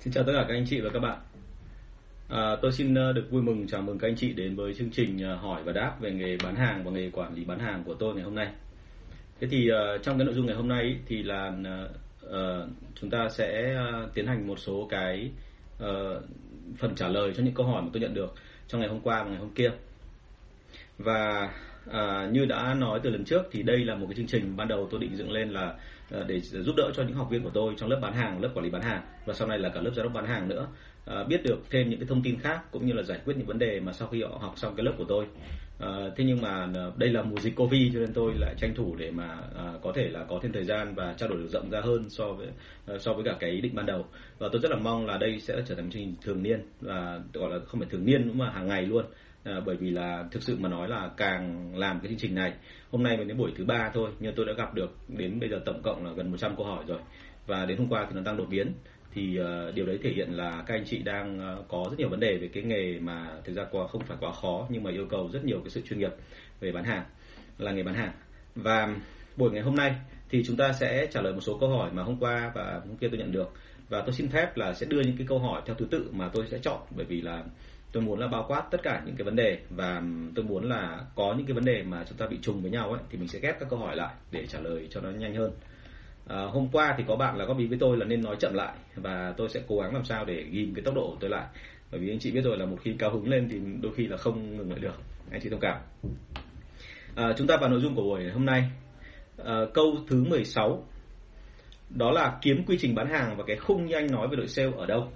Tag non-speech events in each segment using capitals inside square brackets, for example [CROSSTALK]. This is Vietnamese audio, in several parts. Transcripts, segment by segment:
Xin chào tất cả các anh chị và các bạn. À, tôi xin ờ, được vui mừng chào mừng các anh chị đến với chương trình ờ, hỏi và đáp về nghề bán hàng và nghề quản lý bán hàng của tôi ngày hôm nay. Thế thì uh, trong cái nội dung ngày hôm nay ý, thì là uh, chúng ta sẽ uh, tiến hành một số cái uh, phần trả lời cho những câu hỏi mà tôi nhận được trong ngày hôm qua và ngày hôm kia. Và À, như đã nói từ lần trước thì đây là một cái chương trình ban đầu tôi định dựng lên là à, để giúp đỡ cho những học viên của tôi trong lớp bán hàng, lớp quản lý bán hàng và sau này là cả lớp giám đốc bán hàng nữa. À, biết được thêm những cái thông tin khác cũng như là giải quyết những vấn đề mà sau khi họ học xong cái lớp của tôi. À, thế nhưng mà à, đây là mùa dịch covid cho nên tôi lại tranh thủ để mà à, có thể là có thêm thời gian và trao đổi được rộng ra hơn so với à, so với cả cái ý định ban đầu. Và tôi rất là mong là đây sẽ trở thành chương trình thường niên và gọi là không phải thường niên mà hàng ngày luôn à, bởi vì là thực sự mà nói là càng làm cái chương trình này hôm nay mới đến buổi thứ ba thôi nhưng tôi đã gặp được đến bây giờ tổng cộng là gần 100 câu hỏi rồi. Và đến hôm qua thì nó tăng đột biến. Thì uh, điều đấy thể hiện là các anh chị đang uh, có rất nhiều vấn đề về cái nghề mà thực ra qua không phải quá khó nhưng mà yêu cầu rất nhiều cái sự chuyên nghiệp về bán hàng là nghề bán hàng. Và buổi ngày hôm nay thì chúng ta sẽ trả lời một số câu hỏi mà hôm qua và hôm kia tôi nhận được. Và tôi xin phép là sẽ đưa những cái câu hỏi theo thứ tự mà tôi sẽ chọn bởi vì là tôi muốn là bao quát tất cả những cái vấn đề và tôi muốn là có những cái vấn đề mà chúng ta bị trùng với nhau ấy thì mình sẽ ghép các câu hỏi lại để trả lời cho nó nhanh hơn. À, hôm qua thì có bạn là góp ý với tôi là nên nói chậm lại và tôi sẽ cố gắng làm sao để ghim cái tốc độ của tôi lại. Bởi vì anh chị biết rồi là một khi cao hứng lên thì đôi khi là không ngừng lại được. Anh chị thông cảm. À, chúng ta vào nội dung của buổi hôm nay. À, câu thứ 16 đó là kiếm quy trình bán hàng và cái khung như anh nói về đội sale ở đâu?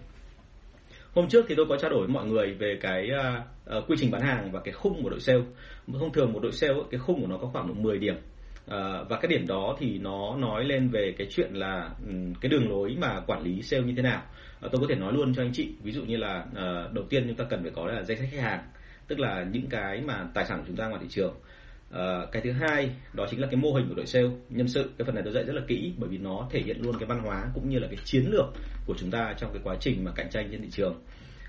Hôm trước thì tôi có trao đổi với mọi người về cái uh, uh, quy trình bán hàng và cái khung của đội sale. Thông thường một đội sale cái khung của nó có khoảng độ 10 điểm. Uh, và cái điểm đó thì nó nói lên về cái chuyện là um, cái đường lối mà quản lý sale như thế nào. Uh, tôi có thể nói luôn cho anh chị ví dụ như là uh, đầu tiên chúng ta cần phải có là danh sách khách hàng tức là những cái mà tài sản của chúng ta ngoài thị trường. Uh, cái thứ hai đó chính là cái mô hình của đội sale. Nhân sự cái phần này tôi dạy rất là kỹ bởi vì nó thể hiện luôn cái văn hóa cũng như là cái chiến lược của chúng ta trong cái quá trình mà cạnh tranh trên thị trường.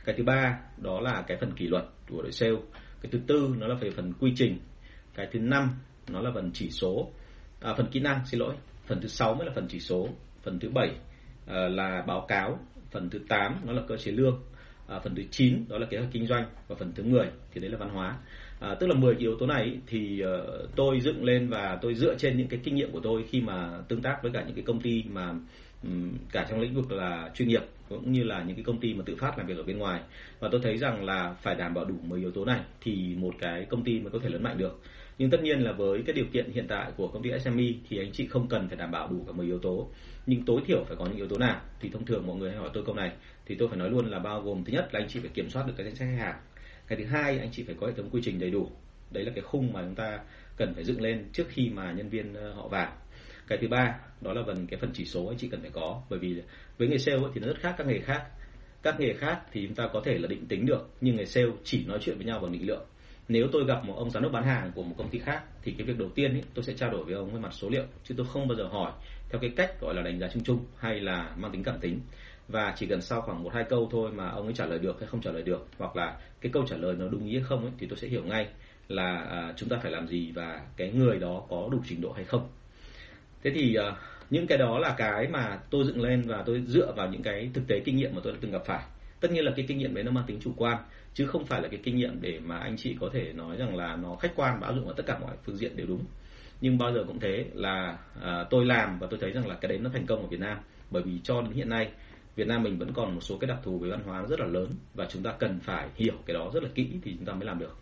Cái thứ ba đó là cái phần kỷ luật của đội sale. Cái thứ tư nó là về phần quy trình. Cái thứ năm nó là phần chỉ số. À, phần kỹ năng xin lỗi. Phần thứ sáu mới là phần chỉ số. Phần thứ bảy à, là báo cáo. Phần thứ tám nó là cơ chế lương. À, phần thứ 9 đó là kế hoạch kinh doanh. Và phần thứ 10 thì đấy là văn hóa à, tức là 10 yếu tố này thì uh, tôi dựng lên và tôi dựa trên những cái kinh nghiệm của tôi khi mà tương tác với cả những cái công ty mà um, cả trong lĩnh vực là chuyên nghiệp cũng như là những cái công ty mà tự phát làm việc ở bên ngoài. Và tôi thấy rằng là phải đảm bảo đủ 10 yếu tố này thì một cái công ty mới có thể lớn mạnh được. Nhưng tất nhiên là với cái điều kiện hiện tại của công ty SME thì anh chị không cần phải đảm bảo đủ cả 10 yếu tố. Nhưng tối thiểu phải có những yếu tố nào thì thông thường mọi người hay hỏi tôi câu này. Thì tôi phải nói luôn là bao gồm thứ nhất là anh chị phải kiểm soát được cái danh sách khách hàng cái thứ hai anh chị phải có hệ thống quy trình đầy đủ. Đấy là cái khung mà chúng ta cần phải dựng lên trước khi mà nhân viên ờ, họ vào. Cái thứ ba đó là phần cái phần chỉ số anh chị cần phải có. Bởi vì với nghề sale thì nó rất khác các nghề khác. Các nghề khác thì chúng ta có thể là định tính được nhưng nghề sale chỉ nói chuyện với nhau bằng định lượng. Nếu tôi gặp một ông giám đốc bán hàng của một công ty khác thì cái việc đầu tiên ấy, tôi sẽ trao đổi với ông về mặt số liệu chứ tôi không bao giờ hỏi theo cái cách gọi là đánh giá chung chung hay là mang tính cảm tính và chỉ cần sau khoảng một hai câu thôi mà ông ấy trả lời được hay không trả lời được hoặc là cái câu trả lời nó đúng ý hay không ấy, thì tôi sẽ hiểu ngay là à, chúng ta phải làm gì và cái người đó có đủ trình độ hay không. Thế thì à, những cái đó là cái mà tôi dựng lên và tôi dựa vào những cái thực tế kinh nghiệm mà tôi đã từng gặp phải. Tất nhiên là cái kinh nghiệm đấy nó mang tính chủ quan chứ không phải là cái kinh nghiệm để mà anh chị có thể nói rằng là nó khách quan và áp dụng ở tất cả mọi phương diện đều đúng. Nhưng bao giờ cũng thế là à, tôi làm và tôi thấy rằng là cái đấy nó thành công ở Việt Nam. Bởi vì cho đến hiện nay Việt Nam mình vẫn còn một số cái đặc thù về văn hóa rất là lớn và chúng ta cần phải hiểu cái đó rất là kỹ thì chúng ta mới làm được.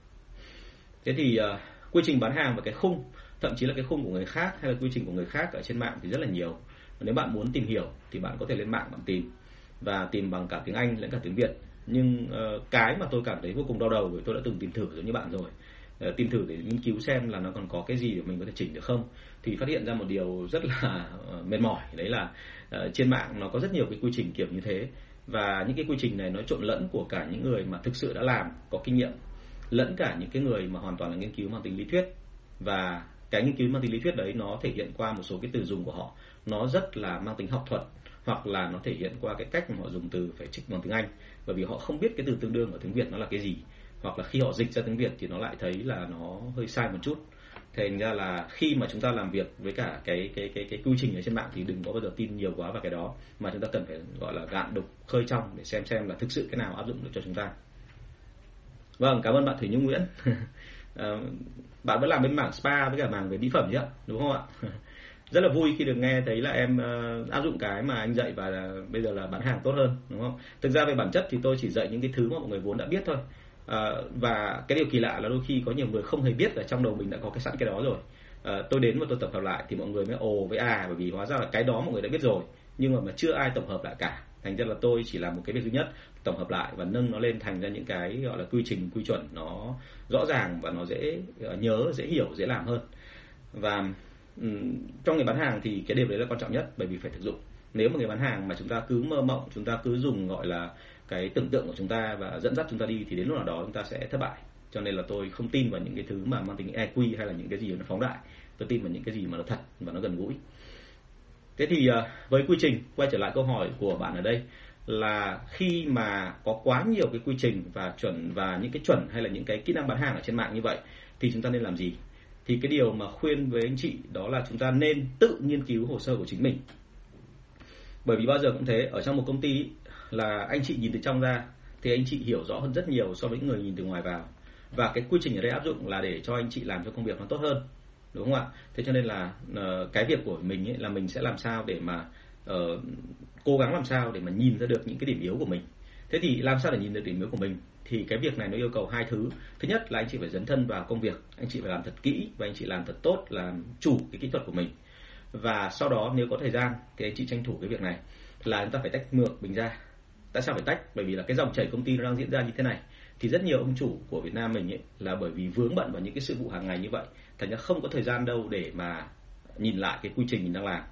Thế thì uh, quy trình bán hàng và cái khung, thậm chí là cái khung của người khác hay là quy trình của người khác ở trên mạng thì rất là nhiều. Nếu bạn muốn tìm hiểu thì bạn có thể lên mạng bạn tìm và tìm bằng cả tiếng Anh lẫn cả tiếng Việt. Nhưng uh, cái mà tôi cảm thấy vô cùng đau đầu bởi tôi đã từng tìm thử giống như bạn rồi. Ờ, Tìm thử để nghiên cứu xem là nó còn có cái gì để mình có thể chỉnh được không. Thì phát hiện ra một điều rất là ờ, mệt mỏi, đấy là ờ, trên mạng nó có rất nhiều cái quy trình kiểu như thế. Và những cái quy trình này nó trộn lẫn của cả những người mà thực sự đã làm, có kinh nghiệm, lẫn cả những cái người mà hoàn toàn là nghiên cứu mang tính lý thuyết. Và cái nghiên cứu mang tính lý thuyết đấy nó thể hiện qua một số cái từ dùng của họ. Nó rất là mang tính học thuật, hoặc là nó thể hiện qua cái cách mà họ dùng từ phải trích bằng tiếng Anh. Bởi vì họ không biết cái từ tương đương ở tiếng Việt nó là cái gì hoặc là khi họ dịch ra tiếng Việt thì nó lại thấy là nó hơi sai một chút. Thành ra là khi mà chúng ta làm việc với cả cái cái cái cái quy trình ở trên mạng thì đừng có bao giờ tin nhiều quá vào cái đó mà chúng ta cần phải gọi là gạn đục khơi trong để xem xem là thực sự cái nào áp dụng được cho chúng ta. Vâng cảm ơn bạn thủy nhung nguyễn. [LAUGHS] Ờ, bạn vẫn làm bên mảng spa với cả mảng về mỹ phẩm chứ ạ đúng không ạ? [LAUGHS] Rất là vui khi được nghe thấy là em uh, áp dụng cái mà anh dạy và bây giờ là bán hàng tốt hơn đúng không? Thực ra về bản chất thì tôi chỉ dạy những cái thứ mà mọi người vốn đã biết thôi à, và cái điều kỳ lạ là đôi khi có nhiều người không hề biết là trong đầu mình đã có cái sẵn cái đó rồi. À, tôi đến và tôi tập hợp lại thì mọi người mới ồ với à bởi vì hóa ra là cái đó mọi người đã biết rồi nhưng mà, mà chưa ai tổng hợp lại cả. Thành ra là tôi chỉ làm một cái việc duy nhất tổng hợp lại và nâng nó lên thành ra những cái gọi là quy trình quy chuẩn nó rõ ràng và nó dễ ờ, nhớ dễ hiểu dễ làm hơn. Và um, trong người bán hàng thì cái điều đấy là quan trọng nhất bởi vì phải thực dụng. Nếu mà người bán hàng mà chúng ta cứ mơ mộng chúng ta cứ dùng gọi là cái tưởng tượng của chúng ta và dẫn dắt chúng ta đi thì đến lúc nào đó chúng ta sẽ thất bại. Cho nên là tôi không tin vào những cái thứ mà mang tính EQ hay là những cái gì nó phóng đại. Tôi tin vào những cái gì mà nó thật và nó gần gũi. Thế thì ờ, với quy trình, quay trở lại câu hỏi của bạn ở đây là khi mà có quá nhiều cái quy trình và chuẩn và những cái chuẩn hay là những cái kỹ năng bán hàng ở trên mạng như vậy thì chúng ta nên làm gì? Thì cái điều mà khuyên với anh chị đó là chúng ta nên tự nghiên cứu hồ sơ của chính mình. Bởi vì bao giờ cũng thế, ở trong một công ty là anh chị nhìn từ trong ra thì anh chị hiểu rõ hơn rất nhiều so với những người nhìn từ ngoài vào. Và cái quy trình ở đây áp dụng là để cho anh chị làm cho công việc nó tốt hơn đúng không ạ? Thế cho nên là ờ, cái việc của mình ấy là mình sẽ làm sao để mà uh, cố gắng làm sao để mà nhìn ra được những cái điểm yếu của mình. Thế thì làm sao để nhìn được điểm yếu của mình? Thì cái việc này nó yêu cầu hai thứ. Thứ nhất là anh chị phải dấn thân vào công việc anh chị phải làm thật kỹ và anh chị làm thật tốt làm chủ cái kỹ thuật của mình. Và sau đó nếu có thời gian thì anh chị tranh thủ cái việc này là chúng ta phải tách ngược mình ra tại sao phải tách? Bởi vì là cái dòng chảy công ty nó đang diễn ra như thế này. Thì rất nhiều ông chủ của Việt Nam mình ấy là bởi vì vướng bận vào những cái sự vụ hàng ngày như vậy. Thành ra không có thời gian đâu để mà nhìn lại cái quy trình mình đang làm.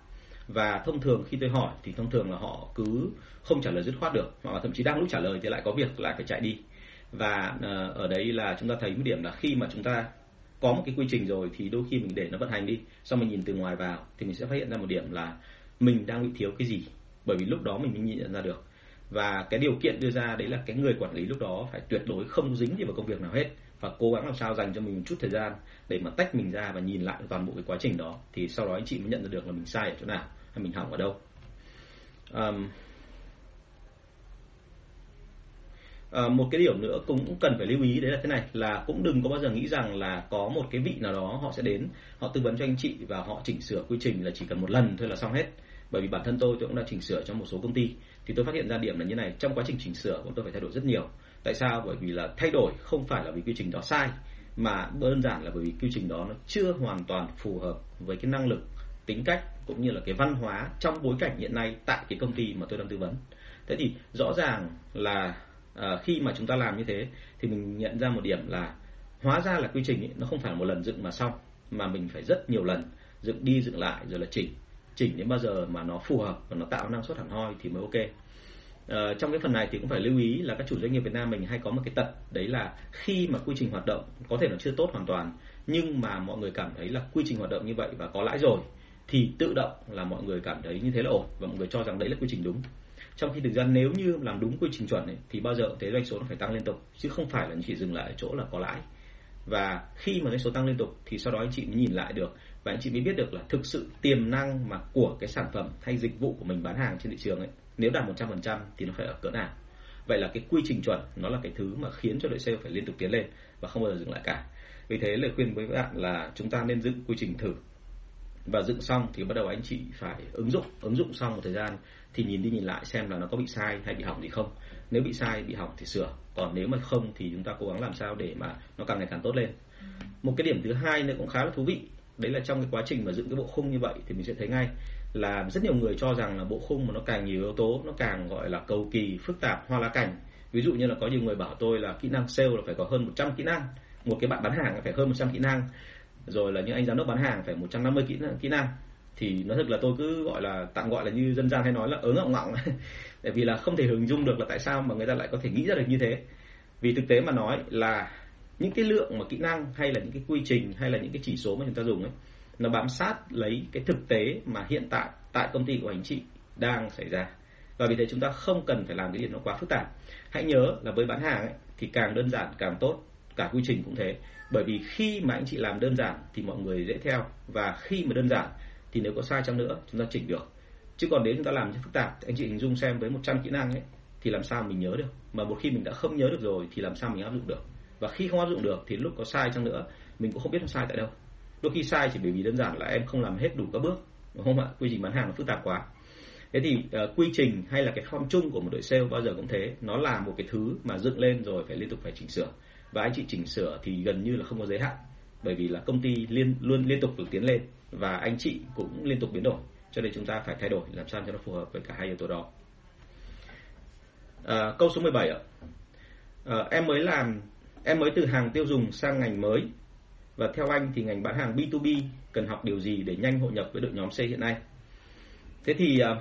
Và thông thường khi tôi hỏi thì thông thường là họ cứ không trả lời dứt khoát được, hoặc là thậm chí đang lúc trả lời thì lại có việc lại phải chạy đi. Và ờ, ở đấy là chúng ta thấy một điểm là khi mà chúng ta có một cái quy trình rồi thì đôi khi mình để nó vận hành đi. Xong mình nhìn từ ngoài vào thì mình sẽ phát hiện ra một điểm là mình đang bị thiếu cái gì. Bởi vì lúc đó mình mới nhận ra được và cái điều kiện đưa ra đấy là cái người quản lý lúc đó phải tuyệt đối không dính gì vào công việc nào hết và cố gắng làm sao dành cho mình một chút thời gian để mà tách mình ra và nhìn lại toàn bộ cái quá trình đó. Thì sau đó anh chị mới nhận ra được là mình sai ở chỗ nào hay mình hỏng ở đâu. Um, À, một cái điểm nữa cũng cần phải lưu ý đấy là thế này là cũng đừng có bao giờ nghĩ rằng là có một cái vị nào đó họ sẽ đến họ tư vấn cho anh chị và họ chỉnh sửa quy trình là chỉ cần một lần thôi là xong hết bởi vì bản thân tôi tôi cũng đã chỉnh sửa cho một số công ty. Thì tôi phát hiện ra điểm là như này trong quá trình chỉnh sửa của tôi phải thay đổi rất nhiều. Tại sao? Bởi vì là thay đổi không phải là vì quy trình đó sai mà đơn giản là bởi vì quy trình đó nó chưa hoàn toàn phù hợp với cái năng lực tính cách cũng như là cái văn hóa trong bối cảnh hiện nay tại cái công ty mà tôi đang tư vấn. Thế thì rõ ràng là à, khi mà chúng ta làm như thế thì mình nhận ra một điểm là hóa ra là quy trình ấy, nó không phải là một lần dựng mà xong mà mình phải rất nhiều lần dựng đi dựng lại rồi là chỉnh chỉnh đến bao giờ mà nó phù hợp và nó tạo năng suất hẳn hoi thì mới ok. Uh, trong cái phần này thì cũng phải lưu ý là các chủ doanh nghiệp Việt Nam mình hay có một cái tật đấy là khi mà quy trình hoạt động có thể nó chưa tốt hoàn toàn nhưng mà mọi người cảm thấy là quy trình hoạt động như vậy và có lãi rồi thì tự động là mọi người cảm thấy như thế là ổn và mọi người cho rằng đấy là quy trình đúng. Trong khi thực ra nếu như làm đúng quy trình chuẩn ấy, thì bao giờ thế doanh số nó phải tăng liên tục chứ không phải là chỉ dừng lại ở chỗ là có lãi. Và khi mà doanh số tăng liên tục thì sau đó anh chị mới nhìn lại được và anh chị mới biết được là thực sự tiềm năng mà của cái sản phẩm hay dịch vụ của mình bán hàng trên thị trường ấy nếu đạt 100% thì nó phải ở cỡ nào. Vậy là cái quy trình chuẩn nó là cái thứ mà khiến cho đội sale phải liên tục tiến lên và không bao giờ dừng lại cả. Vì thế lời khuyên với bạn là chúng ta nên dựng quy trình thử. Và dựng xong thì bắt đầu anh chị phải ứng dụng ứng dụng xong một thời gian thì nhìn đi nhìn lại xem là nó có bị sai hay bị hỏng gì không. Nếu bị sai bị hỏng thì sửa. Còn nếu mà không thì chúng ta cố gắng làm sao để mà nó càng ngày càng tốt lên. Một cái điểm thứ hai nữa cũng khá là thú vị đấy là trong cái quá trình mà dựng cái bộ khung như vậy thì mình sẽ thấy ngay là rất nhiều người cho rằng là bộ khung mà nó càng nhiều yếu tố, nó càng gọi là cầu kỳ, phức tạp, hoa lá cảnh ví dụ như là có nhiều người bảo tôi là kỹ năng sale là phải có hơn 100 kỹ năng, một cái bạn bán hàng phải hơn 100 kỹ năng, rồi là những anh giám đốc bán hàng phải 150 kỹ năng kỹ năng. Thì nói thật là tôi cứ gọi là tạm gọi là như dân gian hay nói là ớ ngọng ngọng. [LAUGHS] Tại vì là không thể hình dung được là tại sao mà người ta lại có thể nghĩ ra được như thế. Vì thực tế mà nói là những cái lượng mà kỹ năng hay là những cái quy trình hay là những cái chỉ số mà chúng ta dùng ấy nó bám sát lấy cái thực tế mà hiện tại tại công ty của anh chị đang xảy ra. Và vì thế chúng ta không cần phải làm cái gì nó quá phức tạp. Hãy nhớ là với bán hàng ấy, thì càng đơn giản càng tốt cả quy trình cũng thế. Bởi vì khi mà anh chị làm đơn giản thì mọi người dễ theo và khi mà đơn giản thì nếu có sai chăng nữa chúng ta chỉnh được. Chứ còn nếu chúng ta làm cho phức tạp anh chị hình dung xem với 100 kỹ năng ấy thì làm sao mình nhớ được? Mà một khi mình đã không nhớ được rồi thì làm sao mình áp dụng được? Và khi không áp dụng được thì lúc có sai chăng nữa mình cũng không biết nó sai tại đâu. Đôi khi sai chỉ bởi vì đơn giản là em không làm hết đủ các bước đúng không ạ? Quy trình bán hàng nó phức tạp quá. Thế thì uh, quy trình hay là cái form chung của một đội sale bao giờ cũng thế nó là một cái thứ mà dựng lên rồi phải liên tục phải chỉnh sửa. Và anh chị chỉnh sửa thì gần như là không có giới hạn bởi vì là công ty liên luôn liên tục được tiến lên và anh chị cũng liên tục biến đổi. Cho nên chúng ta phải thay đổi làm sao cho nó phù hợp với cả hai yếu tố đó. À, câu số 17 ạ. À, em mới làm em mới từ hàng tiêu dùng sang ngành mới. Và theo anh thì ngành bán hàng B2B cần học điều gì để nhanh hội nhập với đội nhóm C hiện nay? Thế thì à,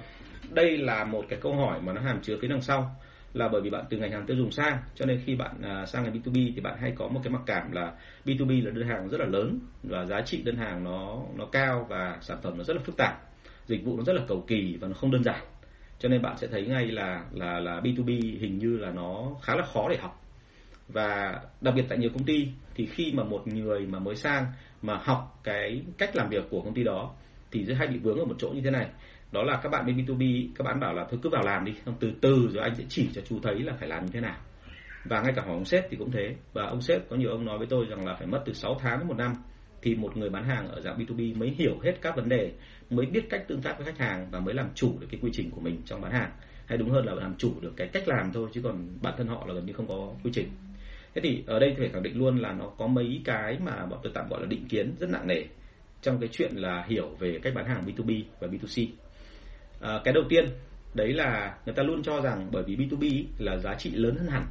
đây là một cái câu hỏi mà nó hàm chứa phía đằng sau là bởi vì bạn từ ngành hàng tiêu dùng sang, cho nên khi bạn à, sang ngành B2B thì bạn hay có một cái mặc cảm là B2B là đơn hàng rất là lớn và giá trị đơn hàng nó nó cao và sản phẩm nó rất là phức tạp, dịch vụ nó rất là cầu kỳ và nó không đơn giản. Cho nên bạn sẽ thấy ngay là là là B2B hình như là nó khá là khó để học và đặc biệt tại nhiều công ty, thì khi mà một người mà mới sang mà học cái cách làm việc của công ty đó, thì rất hay bị vướng ở một chỗ như thế này. Đó là các bạn bên B2B các bạn bảo là thôi cứ vào làm đi, xong từ từ rồi anh sẽ chỉ cho chú thấy là phải làm như thế nào. Và ngay cả hỏi ông sếp thì cũng thế. Và ông sếp có nhiều ông nói với tôi rằng là phải mất từ 6 tháng đến một năm thì một người bán hàng ở dạng B2B mới hiểu hết các vấn đề, mới biết cách tương tác với khách hàng và mới làm chủ được cái quy trình của mình trong bán hàng. Hay đúng hơn là làm chủ được cái cách làm thôi, chứ còn bản thân họ là gần như không có quy trình thế thì ở đây thì phải khẳng định luôn là nó có mấy cái mà bọn tôi tạm gọi là định kiến rất nặng nề trong cái chuyện là hiểu về cách bán hàng B2B và B2C à, cái đầu tiên đấy là người ta luôn cho rằng bởi vì B2B là giá trị lớn hơn hẳn.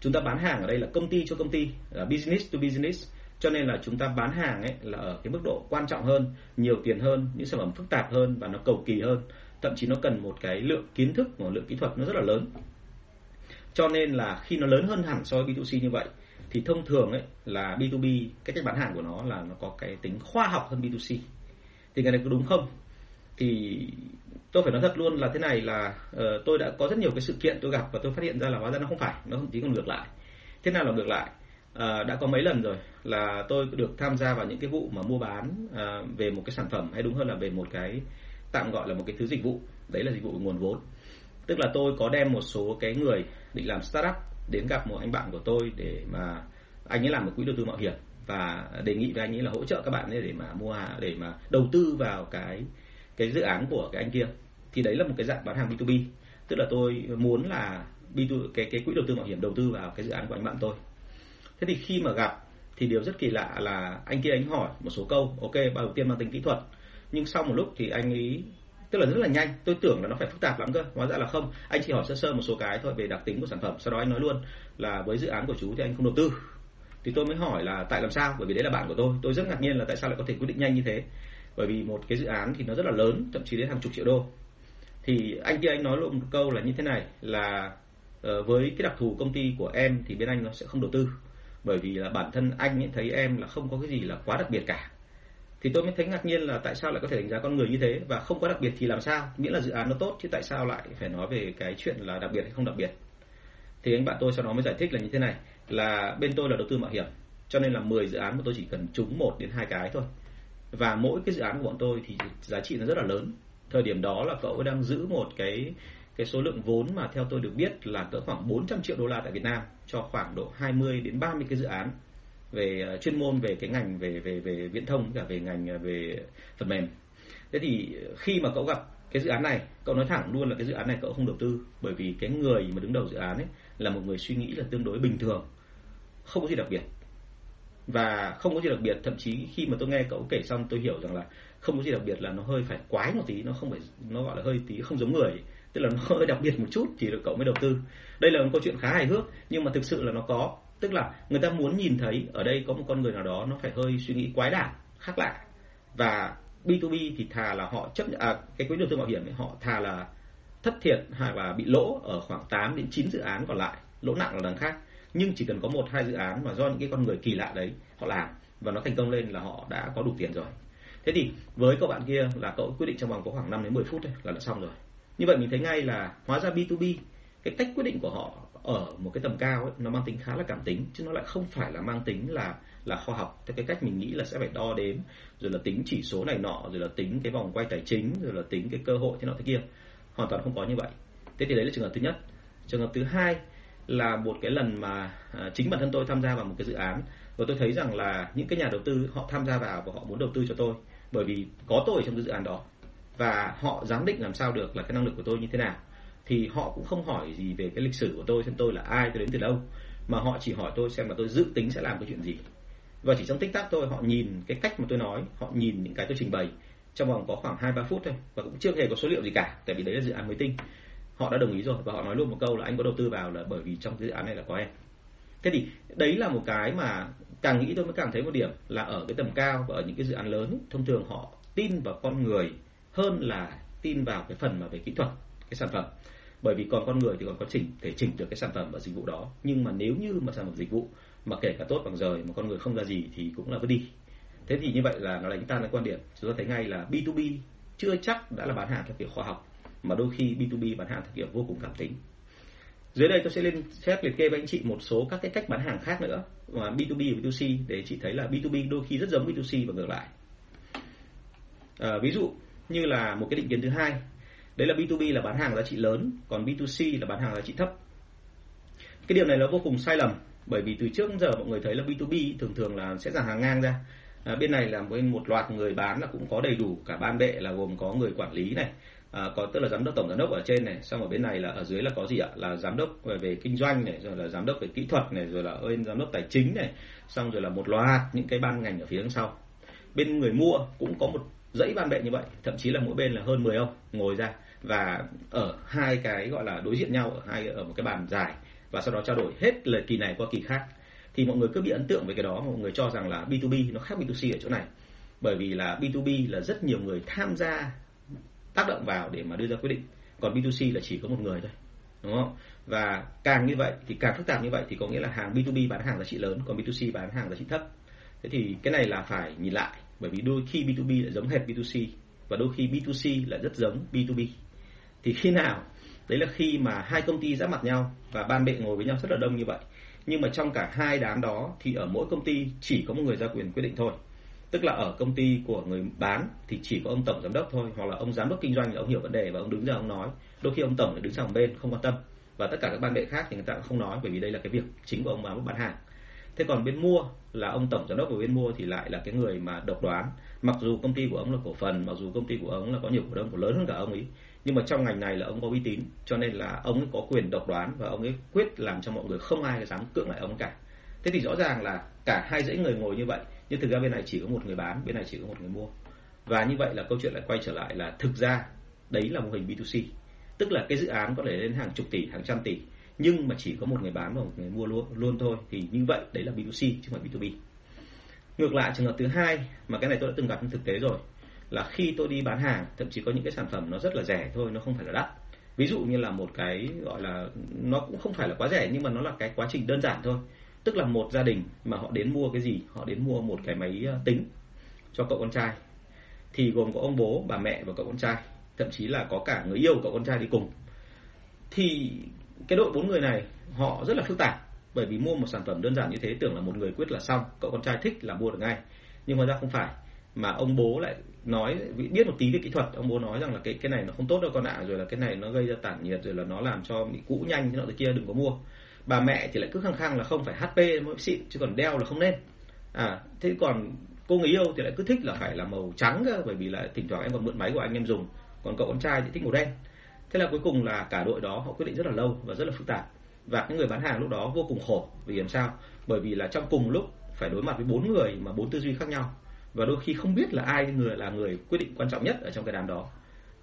Chúng ta bán hàng ở đây là công ty cho công ty là business to business cho nên là chúng ta bán hàng ấy là ở cái mức độ quan trọng hơn nhiều tiền hơn những sản phẩm phức tạp hơn và nó cầu kỳ hơn. Thậm chí nó cần một cái lượng kiến thức một lượng kỹ thuật nó rất là lớn cho nên là khi nó lớn hơn hẳn so với B2C như vậy thì thông thường ấy là B2B cái cách bán hàng của nó là nó có cái tính khoa học hơn B2C thì cái này có đúng không? Thì tôi phải nói thật luôn là thế này là uh, tôi đã có rất nhiều cái sự kiện tôi gặp và tôi phát hiện ra là hóa ra nó không phải nó thậm chí còn ngược lại. Thế nào là ngược lại? Uh, đã có mấy lần rồi là tôi được tham gia vào những cái vụ mà mua bán uh, về một cái sản phẩm hay đúng hơn là về một cái tạm gọi là một cái thứ dịch vụ. Đấy là dịch vụ nguồn vốn. Tức là tôi có đem một số cái người định làm startup đến gặp một anh bạn của tôi để mà anh ấy làm một quỹ đầu tư mạo hiểm và đề nghị với anh ấy là hỗ trợ các bạn ấy để mà mua để mà đầu tư vào cái cái dự án của cái anh kia. Thì đấy là một cái dạng bán hàng B2B tức là tôi muốn là B2 cái cái quỹ đầu tư mạo hiểm đầu tư vào cái dự án của anh bạn tôi. Thế thì khi mà gặp thì điều rất kỳ lạ là anh kia anh hỏi một số câu. Ok đầu tiên mang tính kỹ thuật. Nhưng sau một lúc thì anh ấy tức là rất là nhanh. Tôi tưởng là nó phải phức tạp lắm cơ. Hóa ra là không. Anh chỉ hỏi sơ sơ một số cái thôi về đặc tính của sản phẩm. Sau đó anh nói luôn là với dự án của chú thì anh không đầu tư. Thì tôi mới hỏi là tại làm sao? Bởi vì đấy là bạn của tôi. Tôi rất ngạc nhiên là tại sao lại có thể quyết định nhanh như thế. Bởi vì một cái dự án thì nó rất là lớn, thậm chí đến hàng chục triệu đô. Thì anh kia anh nói luôn một câu là như thế này, là ờ, với cái đặc thù công ty của em thì bên anh nó sẽ không đầu tư. Bởi vì là bản thân anh ấy thấy em là không có cái gì là quá đặc biệt cả thì tôi mới thấy ngạc nhiên là tại sao lại có thể đánh giá con người như thế và không có đặc biệt thì làm sao? Miễn là dự án nó tốt chứ tại sao lại phải nói về cái chuyện là đặc biệt hay không đặc biệt? Thì anh bạn tôi sau đó mới giải thích là như thế này, là bên tôi là đầu tư mạo hiểm, cho nên là 10 dự án mà tôi chỉ cần trúng một đến hai cái thôi. Và mỗi cái dự án của bọn tôi thì giá trị nó rất là lớn. Thời điểm đó là cậu ấy đang giữ một cái cái số lượng vốn mà theo tôi được biết là cỡ khoảng 400 triệu đô la tại Việt Nam cho khoảng độ 20 đến 30 cái dự án về ờ, chuyên môn về cái ngành về về về viễn thông cả về ngành ờ, về phần mềm. Thế thì khi mà cậu gặp cái dự án này, cậu nói thẳng luôn là cái dự án này cậu không đầu tư bởi vì cái người mà đứng đầu dự án ấy là một người suy nghĩ là tương đối bình thường, không có gì đặc biệt. Và không có gì đặc biệt thậm chí khi mà tôi nghe cậu kể xong tôi hiểu rằng là không có gì đặc biệt là nó hơi phải quái một tí nó không phải nó gọi là hơi tí không giống người tức là nó [LAUGHS] hơi đặc biệt một chút thì được cậu mới đầu tư. Đây là một câu chuyện khá hài hước nhưng mà thực sự là nó có tức là người ta muốn nhìn thấy ở đây có một con người nào đó nó phải hơi suy nghĩ quái đản khác lạ. Và B2B thì thà là họ chấp nhận à, cái quỹ đầu tư mạo hiểm ấy, họ thà là thất thiệt hoặc là bị lỗ ở khoảng 8 đến 9 dự án còn lại lỗ nặng là đằng khác. Nhưng chỉ cần có một hai dự án mà do những cái con người kỳ lạ đấy họ làm và nó thành công lên là họ đã có đủ tiền rồi. Thế thì với cậu bạn kia là cậu quyết định trong vòng có khoảng 5 đến 10 phút thôi là đã xong rồi. Như vậy mình thấy ngay là hóa ra B2B cái cách quyết định của họ ở một cái tầm cao ấy, nó mang tính khá là cảm tính chứ nó lại không phải là mang tính là là khoa học. Theo cái cách mình nghĩ là sẽ phải đo đếm rồi là tính chỉ số này nọ rồi là tính cái vòng quay tài chính rồi là tính cái cơ hội thế nọ thế kia. Hoàn toàn không có như vậy. Thế thì đấy là trường hợp thứ nhất. Trường hợp thứ hai là một cái lần mà à, chính bản thân tôi tham gia vào một cái dự án và tôi thấy rằng là những cái nhà đầu tư họ tham gia vào và họ muốn đầu tư cho tôi bởi vì có tôi trong cái dự án đó và họ giám định làm sao được là cái năng lực của tôi như thế nào thì họ cũng không hỏi gì về cái lịch sử của tôi, xem tôi là ai, tôi đến từ đâu, mà họ chỉ hỏi tôi xem là tôi dự tính sẽ làm cái chuyện gì. Và chỉ trong tích tắc thôi, họ nhìn cái cách mà tôi nói, họ nhìn những cái tôi trình bày, trong vòng có khoảng hai ba phút thôi, và cũng chưa hề có số liệu gì cả, tại vì đấy là dự án mới tinh. Họ đã đồng ý rồi, và họ nói luôn một câu là anh có đầu tư vào là bởi vì trong dự án này là có em. Thế thì đấy là một cái mà càng nghĩ tôi mới càng thấy một điểm là ở cái tầm cao và ở những cái dự án lớn, thông thường họ tin vào con người hơn là tin vào cái phần mà về kỹ thuật, cái sản phẩm bởi vì còn con người thì còn có chỉnh thể chỉnh được cái sản phẩm và dịch vụ đó. Nhưng mà nếu như mà sản phẩm dịch vụ mà kể cả tốt bằng rời mà con người không ra gì thì cũng là vứt đi. Thế thì như vậy là nó đánh tan cái quan điểm. Chúng ta thấy ngay là B2B chưa chắc đã là bán hàng theo kiểu khoa học mà đôi khi B2B bán hàng theo kiểu vô cùng cảm tính. Dưới đây tôi sẽ lên xét liệt kê với anh chị một số các cái cách bán hàng khác nữa mà B2B và B2C để chị thấy là B2B đôi khi rất giống B2C và ngược lại. À, ví dụ như là một cái định kiến thứ hai đấy là B2B là bán hàng giá trị lớn còn B2C là bán hàng giá trị thấp. Cái điều này nó vô cùng sai lầm bởi vì từ trước đến giờ mọi người thấy là B2B thường thường là sẽ dàn hàng ngang ra. À, bên này là bên một loạt người bán là cũng có đầy đủ cả ban bệ là gồm có người quản lý này à, có tức là giám đốc tổng giám đốc ở trên này xong ở bên này là ở dưới là có gì ạ? Là giám đốc về, về kinh doanh này rồi là giám đốc về kỹ thuật này rồi là bên giám đốc tài chính này xong rồi là một loạt những cái ban ngành ở phía đằng sau. Bên người mua cũng có một dãy ban bệ như vậy thậm chí là mỗi bên là hơn 10 ông ngồi ra và ở hai cái gọi là đối diện nhau ở hai ở một cái bàn dài và sau đó trao đổi hết lời kỳ này qua kỳ khác thì mọi người cứ bị ấn tượng về cái đó mọi người cho rằng là B2B nó khác B2C ở chỗ này bởi vì là B2B là rất nhiều người tham gia tác động vào để mà đưa ra quyết định còn B2C là chỉ có một người thôi đúng không và càng như vậy thì càng phức tạp như vậy thì có nghĩa là hàng B2B bán hàng giá trị lớn còn B2C bán hàng giá trị thấp thế thì cái này là phải nhìn lại bởi vì đôi khi B2B lại giống hệt B2C và đôi khi B2C lại rất giống B2B thì khi nào? Đấy là khi mà hai công ty giáp mặt nhau và ban bệ ngồi với nhau rất là đông như vậy. Nhưng mà trong cả hai đám đó thì ở mỗi công ty chỉ có một người ra quyền quyết định thôi. Tức là ở công ty của người bán thì chỉ có ông tổng giám đốc thôi, hoặc là ông giám đốc kinh doanh là ông hiểu vấn đề và ông đứng ra ông nói. Đôi khi ông tổng lại đứng sang một bên, không quan tâm. Và tất cả các ban bệ khác thì người ta cũng không nói, bởi vì đây là cái việc chính của ông bán bán hàng. Thế còn bên mua là ông tổng giám đốc của bên mua thì lại là cái người mà độc đoán. Mặc dù công ty của ông là cổ phần, mặc dù công ty của ông là có nhiều cổ đông của lớn hơn cả ông ấy nhưng mà trong ngành này là ông có uy tín, cho nên là ông ấy có quyền độc đoán và ông ấy quyết làm cho mọi người không ai dám cưỡng lại ông cả. Thế thì rõ ràng là cả hai dãy người ngồi như vậy, nhưng thực ra bên này chỉ có một người bán, bên này chỉ có một người mua. Và như vậy là câu chuyện lại quay trở lại là thực ra đấy là mô hình B2C tức là cái dự án có thể lên hàng chục tỷ, hàng trăm tỷ, nhưng mà chỉ có một người bán và một người mua luôn luôn thôi. Thì như vậy đấy là B2C chứ không phải B2B ngược lại, trường hợp thứ hai mà cái này tôi đã từng gặp trong thực tế rồi là khi tôi đi bán hàng, thậm chí có những cái sản phẩm nó rất là rẻ thôi, nó không phải là đắt. Ví dụ như là một cái gọi là, nó cũng không phải là quá rẻ, nhưng mà nó là cái quá trình đơn giản thôi. Tức là một gia đình mà họ đến mua cái gì? Họ đến mua một cái máy ờ, tính cho cậu con trai. Thì gồm có ông bố, bà mẹ và cậu con trai. Thậm chí là có cả người yêu cậu con trai đi cùng. Thì cái đội bốn người này, họ rất là phức tạp. Bởi vì mua một sản phẩm đơn giản như thế, tưởng là một người quyết là xong, cậu con trai thích là mua được ngay. Nhưng mà ra không phải, mà ông bố lại nói biết một tí về kỹ thuật, ông bố nói rằng là cái cái này nó không tốt đâu con ạ, rồi là cái này nó gây ra tản nhiệt, rồi là nó làm cho bị cũ nhanh, thế nọ thế kia, đừng có mua. Bà mẹ thì lại cứ khăng khăng là không phải HP mới xịn, chứ còn đeo là không nên. À thế còn cô người yêu thì lại cứ thích là phải là màu trắng cơ, bởi vì là thỉnh thoảng em còn mượn máy của anh em dùng. Còn cậu con trai thì thích màu đen. Thế là cuối cùng là cả đội đó họ quyết định rất là lâu và rất là phức tạp. Và cái người bán hàng lúc đó vô cùng khổ, vì làm sao? Bởi vì là trong cùng lúc phải đối mặt với bốn người mà bốn tư duy khác nhau và đôi khi không biết là ai người là người quyết định quan trọng nhất ở trong cái đám đó.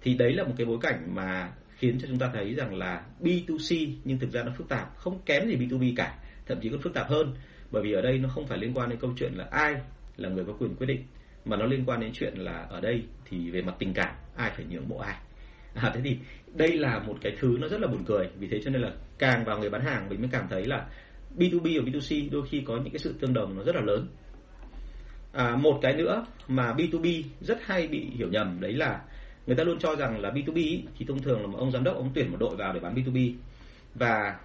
Thì đấy là một cái bối cảnh mà khiến cho chúng ta thấy rằng là B2C nhưng thực ra nó phức tạp không kém gì B2B cả thậm chí còn phức tạp hơn. Bởi vì ở đây nó không phải liên quan đến câu chuyện là ai là người có quyền quyết định mà nó liên quan đến chuyện là ở đây thì về mặt tình cảm ai phải nhường bộ ai. À, thế thì đây là một cái thứ nó rất là buồn cười. Vì thế cho nên là càng vào người bán hàng mình mới cảm thấy là B2B và B2C đôi khi có những cái sự tương đồng nó rất là lớn à, một cái nữa mà B2B rất hay bị hiểu nhầm đấy là người ta luôn cho rằng là B2B thì thông thường là một ông giám đốc ông tuyển một đội vào để bán B2B và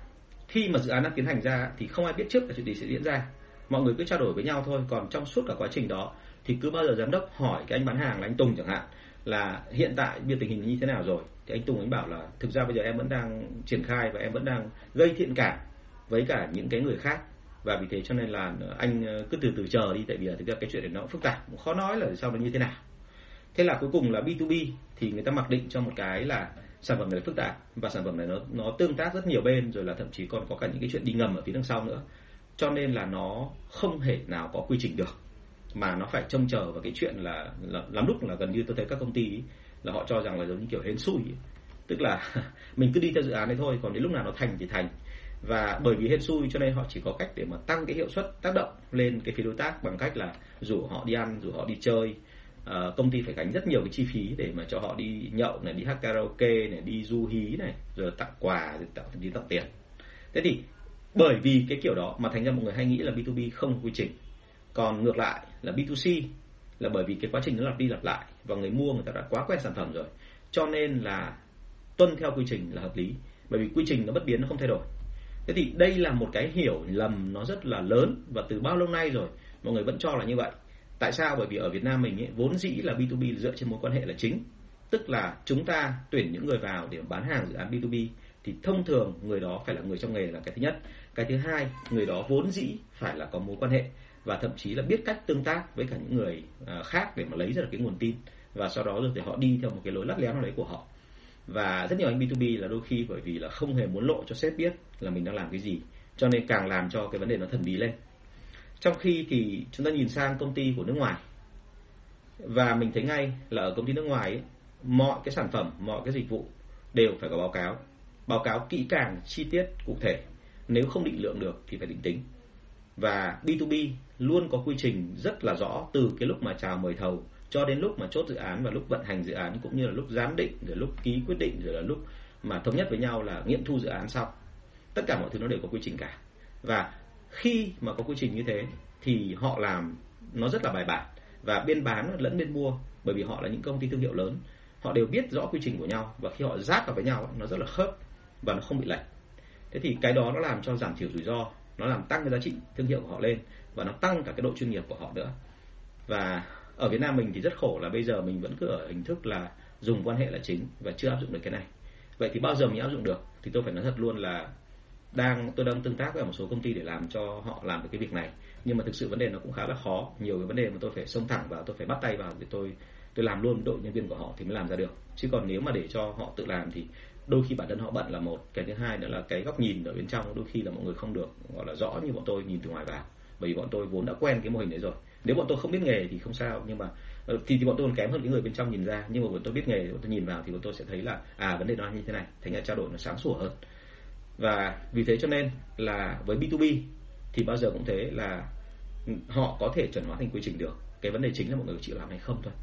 khi mà dự án đang tiến hành ra thì không ai biết trước là chuyện gì sẽ diễn ra. Mọi người cứ trao đổi với nhau thôi còn trong suốt cả quá trình đó thì cứ bao giờ giám đốc hỏi cái anh bán hàng là anh Tùng chẳng hạn là hiện tại bây tình hình như thế nào rồi? Thì anh Tùng anh bảo là thực ra bây giờ em vẫn đang triển khai và em vẫn đang gây thiện cảm với cả những cái người khác và vì thế cho nên là ờ, anh ờ, cứ từ từ chờ đi tại vì là thực ra cái chuyện này nó cũng phức tạp khó nói là sau nó như thế nào. Thế là cuối cùng là B2B thì người ta mặc định cho một cái là sản phẩm này phức tạp và sản phẩm này nó nó tương tác rất nhiều bên rồi là thậm chí còn có cả những cái chuyện đi ngầm ở phía đằng sau nữa. Cho nên là nó không thể nào có quy trình được mà nó phải trông chờ vào cái chuyện là, là lắm lúc là gần như tôi thấy các công ty ý, là họ cho rằng là giống như kiểu hến xui ý. tức là [LAUGHS] mình cứ đi theo dự án đấy thôi còn đến lúc nào nó thành thì thành và bởi vì hên xui cho nên họ chỉ có cách để mà tăng cái hiệu suất tác động lên cái phía đối tác bằng cách là rủ họ đi ăn rủ họ đi chơi. À, công ty phải gánh rất nhiều cái chi phí để mà cho họ đi nhậu này đi hát karaoke này đi du hí này rồi tặng quà rồi tặng đi tặng tiền. Thế thì bởi vì cái kiểu đó mà thành ra mọi người hay nghĩ là B2B không quy trình. Còn ngược lại là B2C là bởi vì cái quá trình nó lặp đi lặp lại và người mua người ta đã quá quen sản phẩm rồi. Cho nên là tuân theo quy trình là hợp lý. Bởi vì quy trình nó bất biến nó không thay đổi thế thì đây là một cái hiểu lầm nó rất là lớn và từ bao lâu nay rồi mọi người vẫn cho là như vậy. Tại sao? Bởi vì ở Việt Nam mình ấy, vốn dĩ là B2B dựa trên mối quan hệ là chính. Tức là chúng ta tuyển những người vào để bán hàng dự án B2B thì thông thường người đó phải là người trong nghề là cái thứ nhất. Cái thứ hai người đó vốn dĩ phải là có mối quan hệ và thậm chí là biết cách tương tác với cả những người à, khác để mà lấy ra được cái nguồn tin và sau đó rồi thì họ đi theo một cái lối lắt léo nào đấy của họ và rất nhiều anh B2B là đôi khi bởi vì là không hề muốn lộ cho sếp biết là mình đang làm cái gì cho nên càng làm cho cái vấn đề nó thần bí lên. Trong khi thì chúng ta nhìn sang công ty của nước ngoài. Và mình thấy ngay là ở công ty nước ngoài ấy, mọi cái sản phẩm mọi cái dịch vụ đều phải có báo cáo. Báo cáo kỹ càng chi tiết cụ thể. Nếu không định lượng được thì phải định tính. Và B2B luôn có quy trình rất là rõ từ cái lúc mà chào mời thầu cho đến lúc mà chốt dự án và lúc vận hành dự án cũng như là lúc giám định, rồi lúc ký quyết định, rồi là lúc mà thống nhất với nhau là nghiệm thu dự án xong, tất cả mọi thứ nó đều có quy trình cả. Và khi mà có quy trình như thế thì họ làm nó rất là bài bản và bên bán lẫn bên mua, bởi vì họ là những công ty thương hiệu lớn. Họ đều biết rõ quy trình của nhau và khi họ ráp vào với nhau, nó rất là khớp và nó không bị lệch. Thế thì cái đó nó làm cho giảm thiểu rủi ro, nó làm tăng cái giá trị thương hiệu của họ lên và nó tăng cả cái độ chuyên nghiệp của họ nữa. Và ở Việt Nam mình thì rất khổ là bây giờ mình vẫn cứ ở hình thức là dùng quan hệ là chính và chưa áp dụng được cái này. Vậy thì bao giờ mình áp dụng được? Thì tôi phải nói thật luôn là đang, tôi đang tương tác với một số công ty để làm cho họ làm được cái việc này. Nhưng mà thực sự vấn đề nó cũng khá là khó. Nhiều cái vấn đề mà tôi phải xông thẳng vào, tôi phải bắt tay vào để tôi tôi làm luôn đội nhân viên của họ thì mới làm ra được. Chứ còn nếu mà để cho họ tự làm thì đôi khi bản thân họ bận là một. Cái thứ hai nữa là cái góc nhìn ở bên trong đôi khi là mọi người không được, gọi là rõ như bọn tôi nhìn từ ngoài vào. Bởi vì bọn tôi vốn đã quen cái mô hình đấy rồi nếu bọn tôi không biết nghề thì không sao nhưng mà ờ, thì, thì bọn tôi còn kém hơn những người bên trong nhìn ra. Nhưng mà bọn tôi biết nghề bọn tôi nhìn vào thì bọn tôi sẽ thấy là à vấn đề nó như thế này thành ra trao đổi nó sáng sủa hơn. Và vì thế cho nên là với B2B thì bao giờ cũng thế là ừ, họ có thể chuẩn hóa thành quy trình được. Cái vấn đề chính là mọi người chịu làm hay không thôi.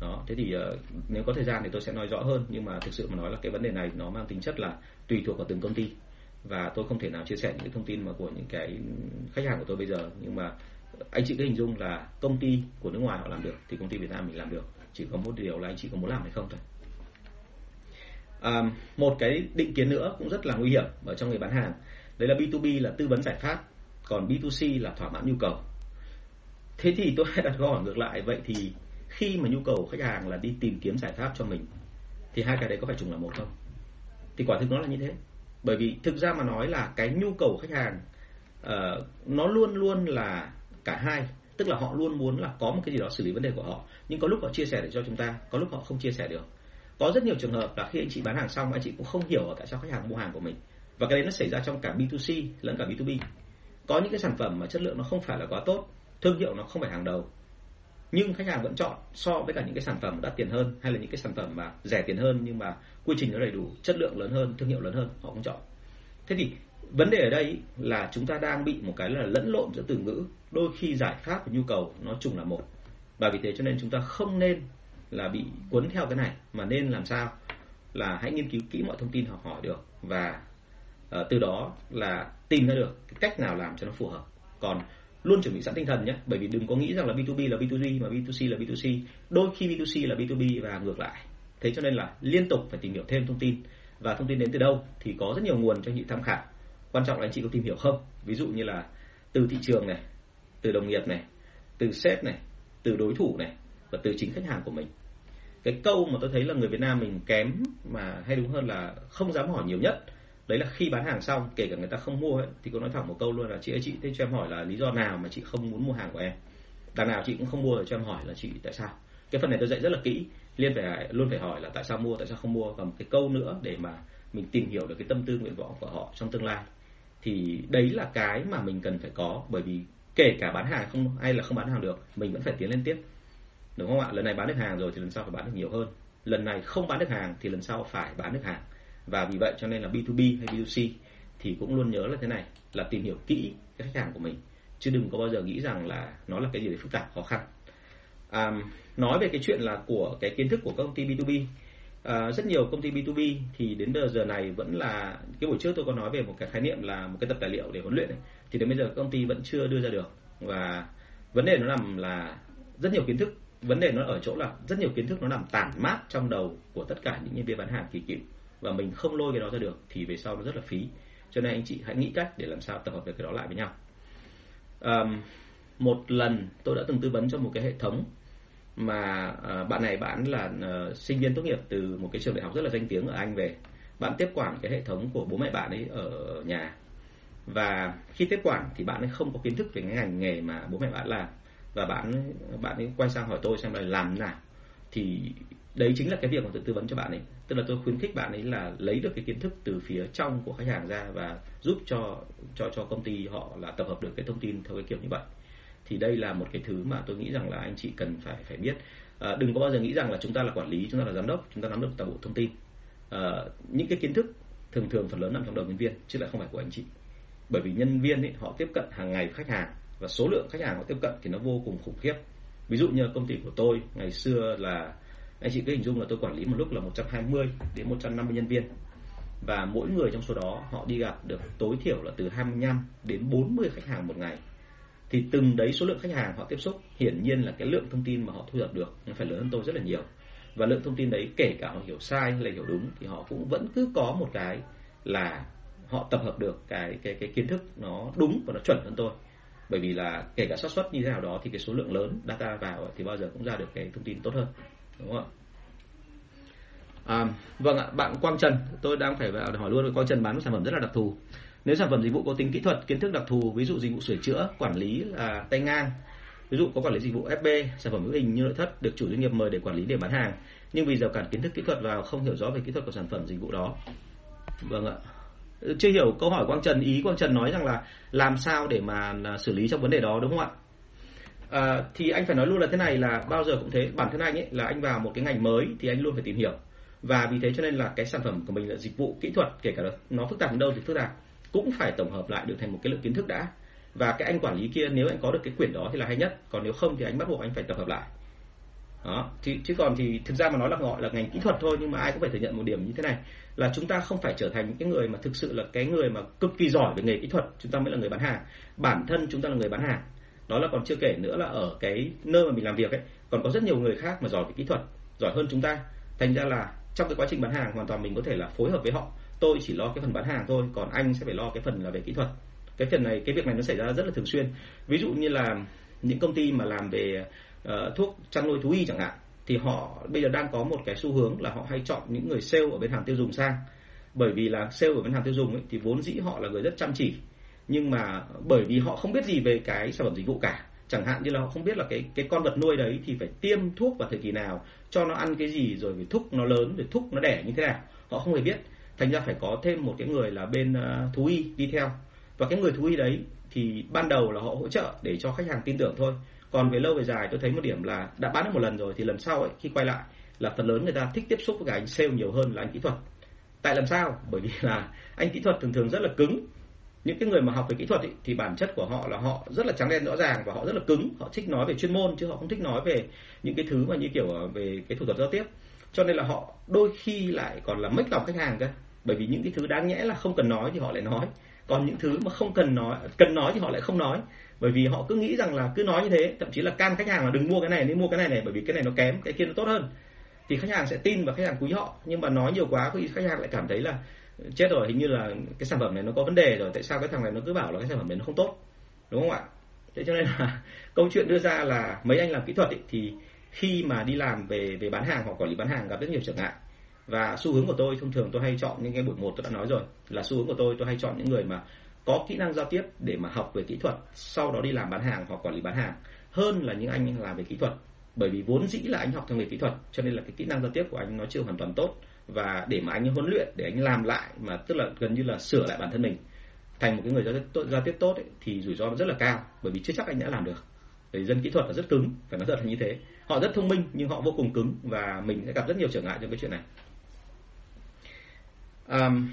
Đó thế thì uh, nếu có thời gian thì tôi sẽ nói rõ hơn. Nhưng mà thực sự mà nói là cái vấn đề này nó mang tính chất là tùy thuộc vào từng công ty. Và tôi không thể nào chia sẻ những cái thông tin mà của những cái khách hàng của tôi bây giờ. Nhưng mà anh chị cứ hình dung là công ty của nước ngoài họ làm được thì công ty Việt Nam mình làm được. Chỉ có một điều là anh chị có muốn làm hay không thôi. À, một cái định kiến nữa cũng rất là nguy hiểm ở trong người bán hàng. Đấy là B2B là tư vấn giải pháp còn B2C là thỏa mãn nhu cầu. Thế thì tôi [LAUGHS] đặt câu hỏi ngược lại vậy thì khi mà nhu cầu khách hàng là đi tìm kiếm giải pháp cho mình thì hai cái đấy có phải trùng là một không? Thì quả thực nó là như thế. Bởi vì thực ra mà nói là cái nhu cầu khách hàng uh, nó luôn luôn là cả hai. Tức là họ luôn muốn là có một cái gì đó xử lý vấn đề của họ. Nhưng có lúc họ chia sẻ để cho chúng ta, có lúc họ không chia sẻ được. Có rất nhiều trường hợp là khi anh chị bán hàng xong, anh chị cũng không hiểu ở tại sao khách hàng mua hàng của mình. Và cái đấy nó xảy ra trong cả B2C lẫn cả B2B có những cái sản phẩm mà chất lượng nó không phải là quá tốt, thương hiệu nó không phải hàng đầu. Nhưng khách hàng vẫn chọn so với cả những cái sản phẩm đắt tiền hơn hay là những cái sản phẩm mà rẻ tiền hơn nhưng mà quy trình nó đầy đủ, chất lượng lớn hơn, thương hiệu lớn hơn, họ cũng chọn. Thế thì vấn đề ở đây là chúng ta đang bị một cái là lẫn lộn giữa từ ngữ đôi khi giải pháp và nhu cầu nó trùng là một. Và vì thế cho nên chúng ta không nên là bị cuốn theo cái này mà nên làm sao là hãy nghiên cứu kỹ mọi thông tin học hỏi được và uh, từ đó là tìm ra được cái cách nào làm cho nó phù hợp. Còn luôn chuẩn bị sẵn tinh thần nhé bởi vì đừng có nghĩ rằng là B2B là B2G mà B2C là B2C đôi khi B2C là B2B và ngược lại. Thế cho nên là liên tục phải tìm hiểu thêm thông tin. Và thông tin đến từ đâu thì có rất nhiều nguồn cho anh chị tham khảo. Quan trọng là anh chị có tìm hiểu không? Ví dụ như là từ thị trường này từ đồng nghiệp này từ sếp này từ đối thủ này và từ chính khách hàng của mình. Cái câu mà tôi thấy là người Việt Nam mình kém mà hay đúng hơn là không dám hỏi nhiều nhất đấy là khi bán hàng xong kể cả người ta không mua ấy, thì cô nói thẳng một câu luôn là chị ơi chị thế cho em hỏi là lý do nào mà chị không muốn mua hàng của em? Đằng nào chị cũng không mua cho em hỏi là chị tại sao? Cái phần này tôi dạy rất là kỹ liên phải luôn phải hỏi là tại sao mua tại sao không mua. Và một cái câu nữa để mà mình tìm hiểu được cái tâm tư nguyện vọng của họ trong tương lai thì đấy là cái mà mình cần phải có bởi vì kể cả bán hàng không hay là không bán hàng được mình vẫn phải tiến lên tiếp. Đúng không ạ? Lần này bán được hàng rồi thì lần sau phải bán được nhiều hơn. Lần này không bán được hàng thì lần sau phải bán được hàng. Và vì vậy cho nên là B2B hay B2C thì cũng luôn nhớ là thế này là tìm hiểu kỹ cái khách hàng của mình. Chứ đừng có bao giờ nghĩ rằng là nó là cái gì đấy phức tạp khó khăn. À, nói về cái chuyện là của cái kiến thức của công ty B2B à, rất nhiều công ty B2B thì đến giờ giờ này vẫn là cái buổi trước tôi có nói về một cái khái niệm là một cái tập tài liệu để huấn luyện ấy, thì đến bây giờ công ty vẫn chưa đưa ra được. Và vấn đề nó nằm là rất nhiều kiến thức vấn đề nó ở chỗ là rất nhiều kiến thức nó nằm tản mát trong đầu của tất cả những nhân viên bán hàng kỳ cựu và mình không lôi cái đó ra được thì về sau nó rất là phí. Cho nên anh chị hãy nghĩ cách để làm sao tập hợp được cái đó lại với nhau. Um, một lần tôi đã từng tư vấn cho một cái hệ thống mà uh, bạn này bạn là uh, sinh viên tốt nghiệp từ một cái trường đại học rất là danh tiếng ở Anh về. Bạn tiếp quản cái hệ thống của bố mẹ bạn ấy ở nhà. Và khi tiếp quản thì bạn ấy không có kiến thức về cái ngành nghề mà bố mẹ bạn làm. Và bạn bạn ấy quay sang hỏi tôi xem là làm nào. Thì đấy chính là cái việc mà tôi tư vấn cho bạn ấy. Tức là tôi khuyến khích bạn ấy là lấy được cái kiến thức từ phía trong của khách hàng ra và giúp cho cho cho công ty họ là tập hợp được cái thông tin theo cái kiểu như vậy thì đây là một cái thứ mà tôi nghĩ rằng là anh chị cần phải phải biết. À, đừng có bao giờ nghĩ rằng là chúng ta là quản lý chúng ta là giám đốc chúng ta nắm được toàn bộ thông tin. À, những cái kiến thức thường thường phần lớn nằm trong đầu nhân viên chứ lại không phải của anh chị. Bởi vì nhân viên ấy, họ tiếp cận hàng ngày khách hàng và số lượng khách hàng họ tiếp cận thì nó vô cùng khủng khiếp. Ví dụ như công ty của tôi ngày xưa là anh chị cứ hình dung là tôi quản lý một lúc là 120 đến 150 nhân viên. Và mỗi người trong số đó họ đi gặp được tối thiểu là từ 25 đến 40 khách hàng một ngày thì từng đấy số lượng khách hàng họ tiếp xúc hiển nhiên là cái lượng thông tin mà họ thu thập được nó phải lớn hơn tôi rất là nhiều. Và lượng thông tin đấy kể cả họ hiểu sai hay là hiểu đúng thì họ cũng vẫn cứ có một cái là họ tập hợp được cái cái cái kiến thức nó đúng và nó chuẩn hơn tôi. Bởi vì là kể cả xác suất như thế nào đó thì cái số lượng lớn data vào thì bao giờ cũng ra được cái thông tin tốt hơn đúng không ạ? À, vâng ạ bạn Quang Trần tôi đang phải hỏi luôn Quang Trần bán một sản phẩm rất là đặc thù nếu sản phẩm dịch vụ có tính kỹ thuật kiến thức đặc thù ví dụ dịch vụ sửa chữa quản lý là tay ngang ví dụ có quản lý dịch vụ FB sản phẩm hữu hình như nội thất được chủ doanh nghiệp mời để quản lý để bán hàng nhưng vì rào cản kiến thức kỹ thuật vào không hiểu rõ về kỹ thuật của sản phẩm dịch vụ đó. Vâng ạ. Chưa hiểu câu hỏi Quang Trần ý Quang Trần nói rằng là làm sao để mà à, xử lý trong vấn đề đó đúng không ạ? À, thì anh phải nói luôn là thế này là bao giờ cũng thế bản thân anh ấy là anh vào một cái ngành mới thì anh luôn phải tìm hiểu. Và vì thế cho nên là cái sản phẩm của mình là dịch vụ kỹ thuật kể cả nó phức tạp đến đâu thì phức tạp cũng phải tổng hợp lại được thành một cái lượng kiến thức đã. Và cái anh quản lý kia, nếu anh có được cái quyển đó thì là hay nhất. Còn nếu không thì anh bắt buộc anh phải tập hợp lại. Đó. Thì, chứ còn thì thực ra mà nói là gọi là ngành kỹ thuật thôi, nhưng mà ai cũng phải thừa nhận một điểm như thế này, là chúng ta không phải trở thành những cái người mà thực sự là cái người mà cực kỳ giỏi về nghề kỹ thuật, chúng ta mới là người bán hàng. Bản thân chúng ta là người bán hàng. Đó là còn chưa kể nữa là ở cái nơi mà mình làm việc ấy, còn có rất nhiều người khác mà giỏi về kỹ thuật, giỏi hơn chúng ta. Thành ra là trong cái quá trình bán hàng, hoàn toàn mình có thể là phối hợp với họ tôi chỉ lo cái phần bán hàng thôi còn anh sẽ phải lo cái phần là về kỹ thuật. Cái phần này cái việc này nó xảy ra rất là thường xuyên. Ví dụ như là những công ty mà làm về uh, thuốc chăn nuôi thú y chẳng hạn thì họ bây giờ đang có một cái xu hướng là họ hay chọn những người sale ở bên hàng tiêu dùng sang. Bởi vì là sale ở bên hàng tiêu dùng ấy, thì vốn dĩ họ là người rất chăm chỉ nhưng mà bởi vì họ không biết gì về cái sản phẩm dịch vụ cả. Chẳng hạn như là họ không biết là cái cái con vật nuôi đấy thì phải tiêm thuốc vào thời kỳ nào cho nó ăn cái gì rồi phải thúc nó lớn rồi thúc nó đẻ như thế nào. Họ không hề biết thành ra phải có thêm một cái người là bên à, thú y đi theo. Và cái người thú y đấy thì ban đầu là họ hỗ trợ để cho khách hàng tin tưởng thôi. Còn về lâu về dài tôi thấy một điểm là đã bán được một lần rồi thì lần sau ấy khi quay lại là phần lớn người ta thích tiếp xúc với cả anh sale nhiều hơn là anh kỹ thuật. Tại làm sao? Bởi vì là anh kỹ thuật thường thường rất là cứng. Những cái người mà học về kỹ thuật ý, thì bản chất của họ là họ rất là trắng đen rõ ràng và họ rất là cứng. Họ thích nói về chuyên môn chứ họ không thích nói về những cái thứ mà như kiểu à, về cái thủ thuật giao tiếp cho nên là họ đôi khi lại còn là mất lòng khách hàng cơ. Bởi vì những cái thứ đáng nhẽ là không cần nói thì họ lại nói. Còn những thứ mà không cần nói cần nói thì họ lại không nói. Bởi vì họ cứ nghĩ rằng là cứ nói như thế thậm chí là can khách hàng là đừng mua cái này nên mua cái này này bởi vì cái này nó kém cái kia nó tốt hơn. Thì khách hàng sẽ tin và khách hàng quý họ. Nhưng mà nói nhiều quá thì khách hàng lại cảm thấy là chết rồi hình như là cái sản phẩm này nó có vấn đề rồi tại sao cái thằng này nó cứ bảo là cái sản phẩm này nó không tốt? Đúng không ạ? Thế cho nên là [LAUGHS] câu chuyện đưa ra là mấy anh làm kỹ thuật ý, thì khi mà đi làm về về bán hàng hoặc quản lý bán hàng gặp rất nhiều trở ngại. Và xu hướng của tôi thông thường tôi hay chọn những cái buổi một tôi đã nói rồi là xu hướng của tôi tôi hay chọn những người mà có kỹ năng giao tiếp để mà học về kỹ thuật sau đó đi làm bán hàng hoặc quản lý bán hàng hơn là những anh làm về kỹ thuật. Bởi vì vốn dĩ là anh học theo nghề kỹ thuật cho nên là cái kỹ năng giao tiếp của anh nó chưa hoàn toàn tốt. Và để mà anh huấn luyện để anh làm lại mà tức là gần như là sửa lại bản thân mình thành một cái người giao tiếp tốt, giao tiếp tốt ấy, thì rủi ro rất là cao bởi vì chưa chắc anh đã làm được. Bởi dân kỹ thuật là rất cứng phải nói thật là như thế họ rất thông minh nhưng họ vô cùng cứng và mình sẽ gặp rất nhiều trở ngại trong cái chuyện này. Um,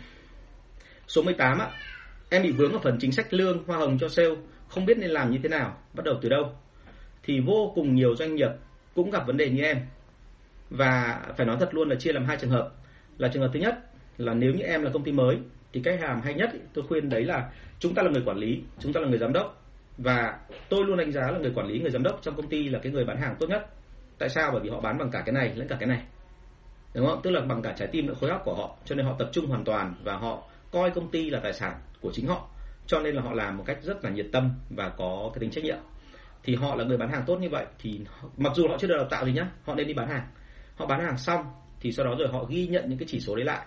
số 18 á em bị vướng ở phần chính sách lương hoa hồng cho sale không biết nên làm như thế nào bắt đầu từ đâu? Thì vô cùng nhiều doanh nghiệp cũng gặp vấn đề như em. Và phải nói thật luôn là chia làm hai trường hợp. Là trường hợp thứ nhất là nếu như em là công ty mới thì cách làm hay nhất tôi khuyên đấy là chúng ta là người quản lý chúng ta là người giám đốc. Và tôi luôn đánh giá là người quản lý người giám đốc trong công ty là cái người bán hàng tốt nhất tại sao? Bởi vì họ bán bằng cả cái này lẫn cả cái này. Đúng không? Tức là bằng cả trái tim lẫn khối óc của họ. Cho nên họ tập trung hoàn toàn và họ coi công ty là tài sản của chính họ. Cho nên là họ làm một cách rất là nhiệt tâm và có cái tính trách nhiệm. Thì họ là người bán hàng tốt như vậy thì mặc dù họ chưa được đào tạo gì nhá, họ nên đi bán hàng. Họ bán hàng xong thì sau đó rồi họ ghi nhận những cái chỉ số đấy lại.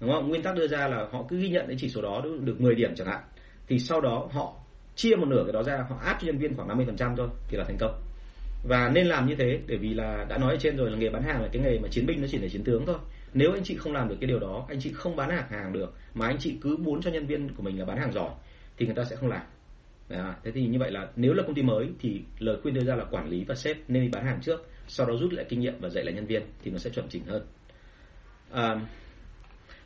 Đúng không? Nguyên tắc đưa ra là họ cứ ghi nhận cái chỉ số đó được 10 điểm chẳng hạn. Thì sau đó họ chia một nửa cái đó ra, họ áp cho nhân viên khoảng 50% thôi thì là thành công và nên làm như thế bởi vì là đã nói ở trên rồi là nghề bán hàng là cái nghề mà chiến binh nó chỉ là chiến tướng thôi nếu anh chị không làm được cái điều đó anh chị không bán hàng hàng được mà anh chị cứ muốn cho nhân viên của mình là bán hàng giỏi thì người ta sẽ không làm À, thế thì như vậy là nếu là công ty mới thì lời khuyên đưa ra là quản lý và sếp nên đi bán hàng trước, sau đó rút lại kinh nghiệm và dạy lại nhân viên thì nó sẽ chuẩn chỉnh hơn. À,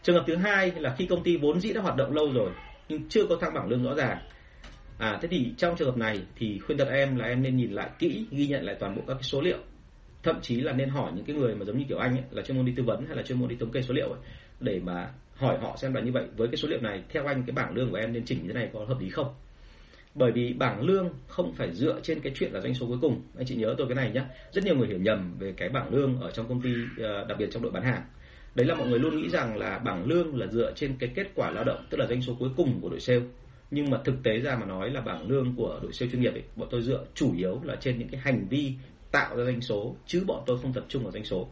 trường hợp thứ hai là khi công ty vốn dĩ đã hoạt động lâu rồi nhưng chưa có thăng bảng lương rõ ràng. À, thế thì trong trường hợp này thì khuyên thật em là em nên nhìn lại kỹ, ghi nhận lại toàn bộ các cái số liệu, thậm chí là nên hỏi những cái người mà giống như kiểu anh ấy, là chuyên môn đi tư vấn hay là chuyên môn đi thống kê số liệu ấy, để mà hỏi họ xem là như vậy. Với cái số liệu này theo anh cái bảng lương của em nên chỉnh như thế này có hợp lý không? Bởi vì bảng lương không phải dựa trên cái chuyện là doanh số cuối cùng. Anh chị nhớ tôi cái này nhé rất nhiều người hiểu nhầm về cái bảng lương ở trong công ty ờ, đặc biệt trong đội bán hàng. Đấy là mọi người luôn nghĩ rằng là bảng lương là dựa trên cái kết quả lao động tức là doanh số cuối cùng của đội sale nhưng mà thực tế ra mà nói là bảng lương của đội siêu chuyên nghiệp ấy, bọn tôi dựa chủ yếu là trên những cái hành vi tạo ra doanh số chứ bọn tôi không tập trung vào doanh số.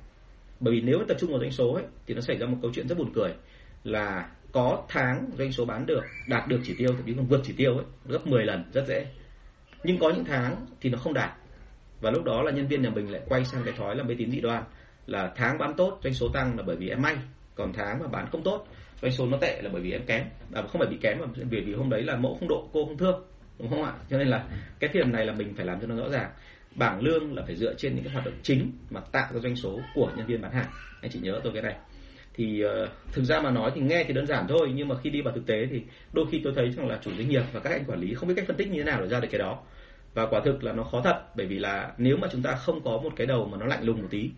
Bởi vì nếu tập trung vào doanh số ấy thì nó xảy ra một câu chuyện rất buồn cười là có tháng doanh số bán được đạt được chỉ tiêu thậm chí còn vượt chỉ tiêu ấy gấp 10 lần rất dễ. Nhưng có những tháng thì nó không đạt. Và lúc đó là nhân viên nhà mình lại quay sang cái thói là mê tín dị đoan là tháng bán tốt doanh số tăng là bởi vì em may còn tháng mà bán không tốt doanh số nó tệ là bởi vì em kém. À, không phải bị kém mà bởi vì hôm đấy là mẫu không độ cô không thương đúng không ạ? Cho nên là cái thiền này là mình phải làm cho nó rõ ràng. Bảng lương là phải dựa trên những cái hoạt động chính mà tạo ra doanh số của nhân viên bán hàng. Anh chị nhớ tôi cái này. Thì uh, thực ra mà nói thì nghe thì đơn giản thôi nhưng mà khi đi vào thực tế thì đôi khi tôi thấy rằng là chủ doanh nghiệp và các anh quản lý không biết cách phân tích như thế nào để ra được cái đó. Và quả thực là nó khó thật bởi vì là nếu mà chúng ta không có một cái đầu mà nó lạnh lùng một tí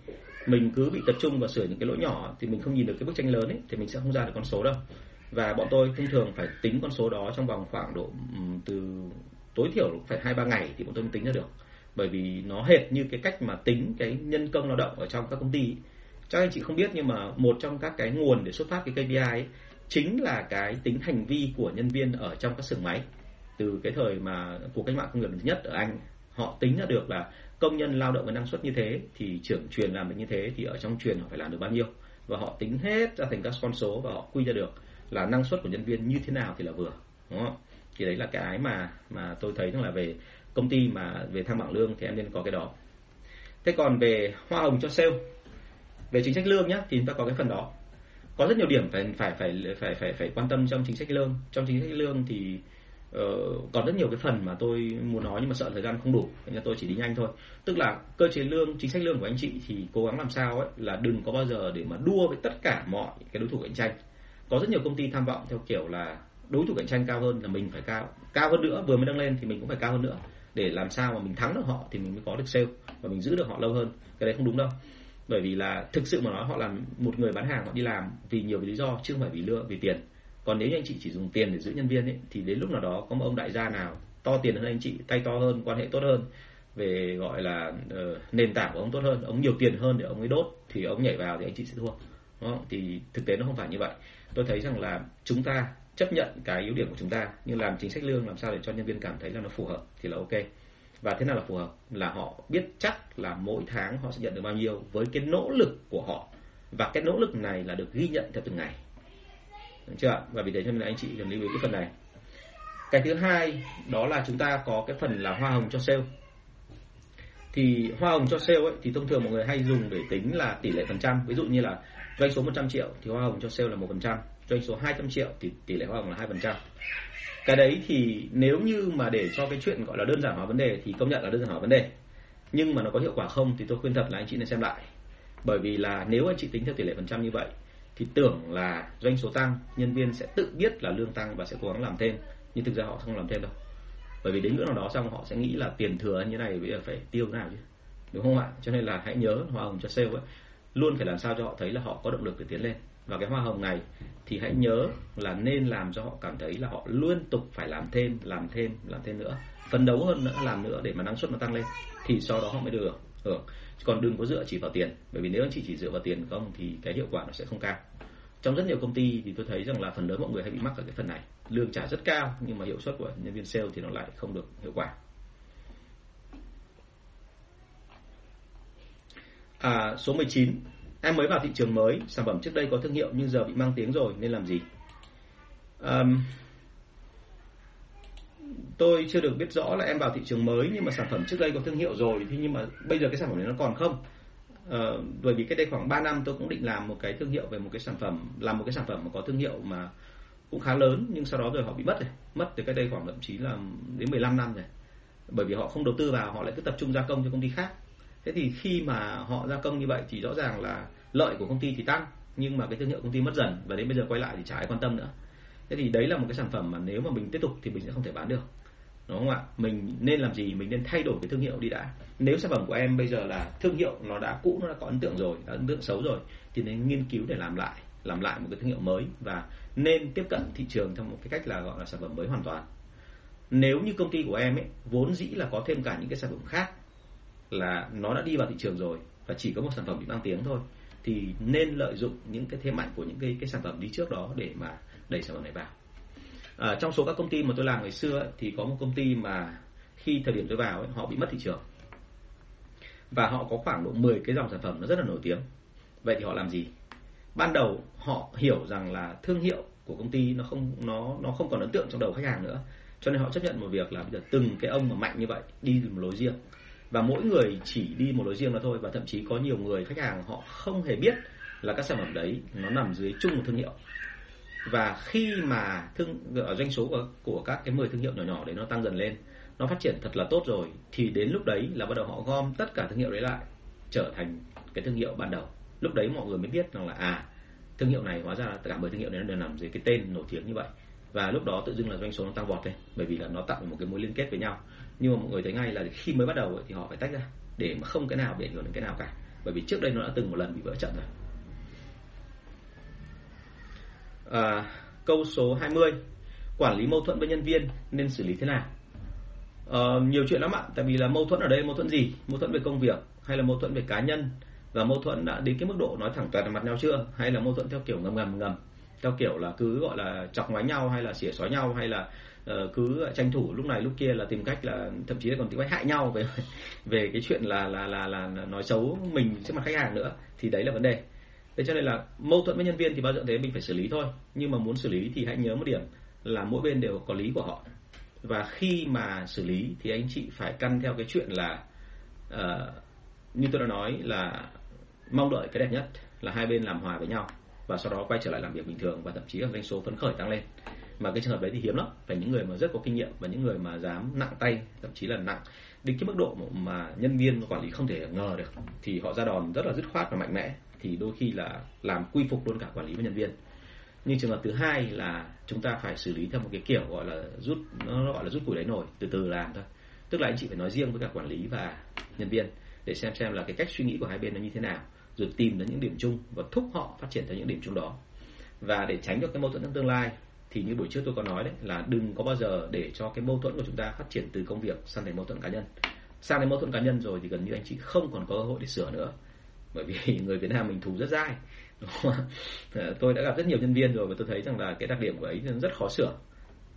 mình cứ bị tập trung vào sửa những cái lỗi nhỏ thì mình không nhìn được cái bức tranh lớn ấy, thì mình sẽ không ra được con số đâu. Và bọn tôi thông thường phải tính con số đó trong vòng khoảng độ từ tối thiểu phải hai ba ngày thì bọn tôi mới tính ra được. Bởi vì nó hệt như cái cách mà tính cái nhân công lao động ở trong các công ty ấy. Chắc anh chị không biết nhưng mà một trong các cái nguồn để xuất phát cái KPI ấy chính là cái tính hành vi của nhân viên ở trong các xưởng máy. Từ cái thời mà cuộc cách mạng công nghiệp thứ nhất ở Anh, họ tính ra được là công nhân lao động với năng suất như thế, thì trưởng truyền làm được như thế, thì ở trong truyền họ phải làm được bao nhiêu? Và họ tính hết ra thành các con số và họ quy ra được là năng suất của nhân viên như thế nào thì là vừa, đúng không? Thì đấy là cái mà mà tôi thấy rằng là về công ty mà về thang bảng lương thì em nên có cái đó. Thế còn về hoa hồng cho sale, về chính sách lương nhá, thì chúng ta có cái phần đó. Có rất nhiều điểm phải phải phải phải phải phải quan tâm trong chính sách lương. Trong chính sách lương thì uh, còn rất nhiều cái phần mà tôi muốn nói nhưng mà sợ thời gian không đủ nên tôi chỉ đi nhanh thôi. Tức là cơ chế lương chính sách lương của anh chị thì cố gắng làm sao ấy là đừng có bao giờ để mà đua với tất cả mọi cái đối thủ cạnh tranh. Có rất nhiều công ty tham vọng theo kiểu là đối thủ cạnh tranh cao hơn là mình phải cao cao hơn nữa vừa mới nâng lên thì mình cũng phải cao hơn nữa. Để làm sao mà mình thắng được họ thì mình mới có được sale và mình giữ được họ lâu hơn. Cái đấy không đúng đâu. Bởi vì là thực sự mà nói họ là một người bán hàng họ đi làm vì nhiều lý do chứ không phải vì lương vì tiền còn nếu như anh chị chỉ dùng tiền để giữ nhân viên ấy, thì đến lúc nào đó có một ông đại gia nào to tiền hơn anh chị tay to hơn quan hệ tốt hơn về gọi là uh, nền tảng của ông tốt hơn ông nhiều tiền hơn để ông ấy đốt thì ông nhảy vào thì anh chị sẽ thua. Đúng không? thì thực tế nó không phải như vậy. Tôi thấy rằng là chúng ta chấp nhận cái yếu điểm của chúng ta nhưng làm chính sách lương làm sao để cho nhân viên cảm thấy là nó phù hợp thì là ok. Và thế nào là phù hợp? Là họ biết chắc là mỗi tháng họ sẽ nhận được bao nhiêu với cái nỗ lực của họ. Và cái nỗ lực này là được ghi nhận theo từng ngày được chưa và vì thế cho nên là anh chị cần lưu ý cái phần này. Cái thứ hai đó là chúng ta có cái phần là hoa hồng cho sale. Thì hoa hồng cho sale ấy, thì thông thường mọi người hay dùng để tính là tỷ lệ phần trăm. Ví dụ như là doanh số 100 triệu thì hoa hồng cho sale là một phần trăm. Doanh số 200 triệu thì tỷ lệ hoa hồng là hai phần trăm. Cái đấy thì nếu như mà để cho cái chuyện gọi là đơn giản hóa vấn đề thì công nhận là đơn giản hóa vấn đề. Nhưng mà nó có hiệu quả không thì tôi khuyên thật là anh chị nên xem lại. Bởi vì là nếu anh chị tính theo tỷ lệ phần trăm như vậy thì tưởng là doanh số tăng, nhân viên sẽ tự biết là lương tăng và sẽ cố gắng làm thêm. Nhưng thực ra họ không làm thêm đâu. Bởi vì đến ngưỡng nào đó xong họ sẽ nghĩ là tiền thừa như này bây giờ phải tiêu thế nào chứ. Đúng không ạ? Cho nên là hãy nhớ hoa hồng cho sale ấy. Luôn phải làm sao cho họ thấy là họ có động lực để tiến lên. Và cái hoa hồng này thì hãy nhớ là nên làm cho họ cảm thấy là họ liên tục phải làm thêm làm thêm làm thêm nữa. Phấn đấu hơn nữa, làm nữa để mà năng suất nó tăng lên. Thì sau đó họ mới được hưởng còn đừng có dựa chỉ vào tiền. Bởi vì nếu anh chị chỉ dựa vào tiền không thì cái hiệu quả nó sẽ không cao. Trong rất nhiều công ty thì tôi thấy rằng là phần lớn mọi người hay bị mắc ở cái phần này. Lương trả rất cao nhưng mà hiệu suất của nhân viên sale thì nó lại không được hiệu quả. À, số 19 em mới vào thị trường mới sản phẩm trước đây có thương hiệu nhưng giờ bị mang tiếng rồi nên làm gì? Um, tôi chưa được biết rõ là em vào thị trường mới nhưng mà sản phẩm trước đây có thương hiệu rồi thế nhưng mà bây giờ cái sản phẩm này nó còn không? Uh, bởi vì cách đây khoảng 3 năm tôi cũng định làm một cái thương hiệu về một cái sản phẩm làm một cái sản phẩm mà có thương hiệu mà cũng khá lớn nhưng sau đó rồi họ bị mất rồi. Mất từ cách đây khoảng thậm chí là đến 15 năm rồi. Bởi vì họ không đầu tư vào họ lại cứ tập trung gia công cho công ty khác. Thế thì khi mà họ gia công như vậy thì rõ ràng là lợi của công ty thì tăng nhưng mà cái thương hiệu công ty mất dần và đến bây giờ quay lại thì chả ai quan tâm nữa thế thì đấy là một cái sản phẩm mà nếu mà mình tiếp tục thì mình sẽ không thể bán được. Đúng không ạ? Mình nên làm gì? Mình nên thay đổi cái thương hiệu đi đã. Nếu sản phẩm của em bây giờ là thương hiệu nó đã cũ, nó đã có ấn tượng rồi, đã ấn tượng xấu rồi, thì nên nghiên cứu để làm lại làm lại một cái thương hiệu mới và nên tiếp cận thị trường theo một cái cách là gọi là sản phẩm mới hoàn toàn. Nếu như công ty của em ấy vốn dĩ là có thêm cả những cái sản phẩm khác là nó đã đi vào thị trường rồi và chỉ có một sản phẩm bị mang tiếng thôi, thì nên lợi dụng những cái thế mạnh của những cái cái sản phẩm đi trước đó để mà đẩy sản phẩm này vào. À, trong số các công ty mà tôi làm ngày xưa ấy, thì có một công ty mà khi thời điểm tôi vào ấy, họ bị mất thị trường. Và họ có khoảng độ 10 cái dòng sản phẩm nó rất là nổi tiếng. Vậy thì họ làm gì? Ban đầu họ hiểu rằng là thương hiệu của công ty nó không nó nó không còn ấn tượng trong đầu khách hàng nữa. Cho nên họ chấp nhận một việc là bây giờ từng cái ông mà mạnh như vậy đi một lối riêng. Và mỗi người chỉ đi một lối riêng đó thôi và thậm chí có nhiều người khách hàng họ không hề biết là các sản phẩm đấy nó nằm dưới chung một thương hiệu và khi mà thương ở doanh số của, của các cái 10 thương hiệu nhỏ nhỏ đấy nó tăng dần lên nó phát triển thật là tốt rồi thì đến lúc đấy là bắt đầu họ gom tất cả thương hiệu đấy lại trở thành cái thương hiệu ban đầu. Lúc đấy mọi người mới biết rằng là à thương hiệu này hóa ra là cả 10 thương hiệu đấy nó đều nằm dưới cái tên nổi tiếng như vậy. Và lúc đó tự dưng là doanh số nó tăng vọt lên bởi vì là nó tạo một cái mối liên kết với nhau. Nhưng mà mọi người thấy ngay là khi mới bắt đầu thì họ phải tách ra để mà không cái nào bị ảnh hưởng đến cái nào cả. Bởi vì trước đây nó đã từng một lần bị vỡ trận rồi à, câu số 20 quản lý mâu thuẫn với nhân viên nên xử lý thế nào? À, nhiều chuyện lắm ạ tại vì là mâu thuẫn ở đây mâu thuẫn gì? Mâu thuẫn về công việc hay là mâu thuẫn về cá nhân? Và mâu thuẫn đã đến cái mức độ nói thẳng toàn mặt nhau chưa? Hay là mâu thuẫn theo kiểu ngầm ngầm ngầm? Theo kiểu là cứ gọi là chọc ngoái nhau hay là xỉa xói nhau hay là uh, cứ tranh thủ lúc này lúc kia là tìm cách là thậm chí là còn tìm cách hại nhau về [LAUGHS] về cái chuyện là là là là nói xấu mình trước mặt khách hàng nữa thì đấy là vấn đề thế cho nên là mâu thuẫn với nhân viên thì bao giờ thế mình phải xử lý thôi. Nhưng mà muốn xử lý thì hãy nhớ một điểm là mỗi bên đều có lý của họ. Và khi mà xử lý thì anh chị phải căn theo cái chuyện là uh, như tôi đã nói là mong đợi cái đẹp nhất là hai bên làm hòa với nhau và sau đó quay trở lại làm việc bình thường và thậm chí là doanh số phấn khởi tăng lên. Mà cái trường hợp đấy thì hiếm lắm phải những người mà rất có kinh nghiệm và những người mà dám nặng tay thậm chí là nặng đến cái mức độ mà nhân viên quản lý không thể ngờ được thì họ ra đòn rất là dứt khoát và mạnh mẽ thì đôi khi là làm quy phục luôn cả quản lý và nhân viên. Nhưng trường hợp thứ hai là chúng ta phải xử lý theo một cái kiểu gọi là rút, nó gọi là rút củi đáy nổi, từ từ làm thôi. Tức là anh chị phải nói riêng với cả quản lý và nhân viên để xem xem là cái cách suy nghĩ của hai bên nó như thế nào, rồi tìm đến những điểm chung và thúc họ phát triển theo những điểm chung đó. Và để tránh được cái mâu thuẫn trong tương lai thì như buổi trước tôi có nói đấy, là đừng có bao giờ để cho cái mâu thuẫn của chúng ta phát triển từ công việc sang thành mâu thuẫn cá nhân. Sang đến mâu thuẫn cá nhân rồi thì gần như anh chị không còn có cơ hội để sửa nữa bởi vì [LAUGHS] người Việt Nam mình thù rất dai [LAUGHS] ờ, tôi đã gặp rất nhiều nhân viên rồi và tôi thấy rằng là cái đặc điểm của ấy rất khó sửa.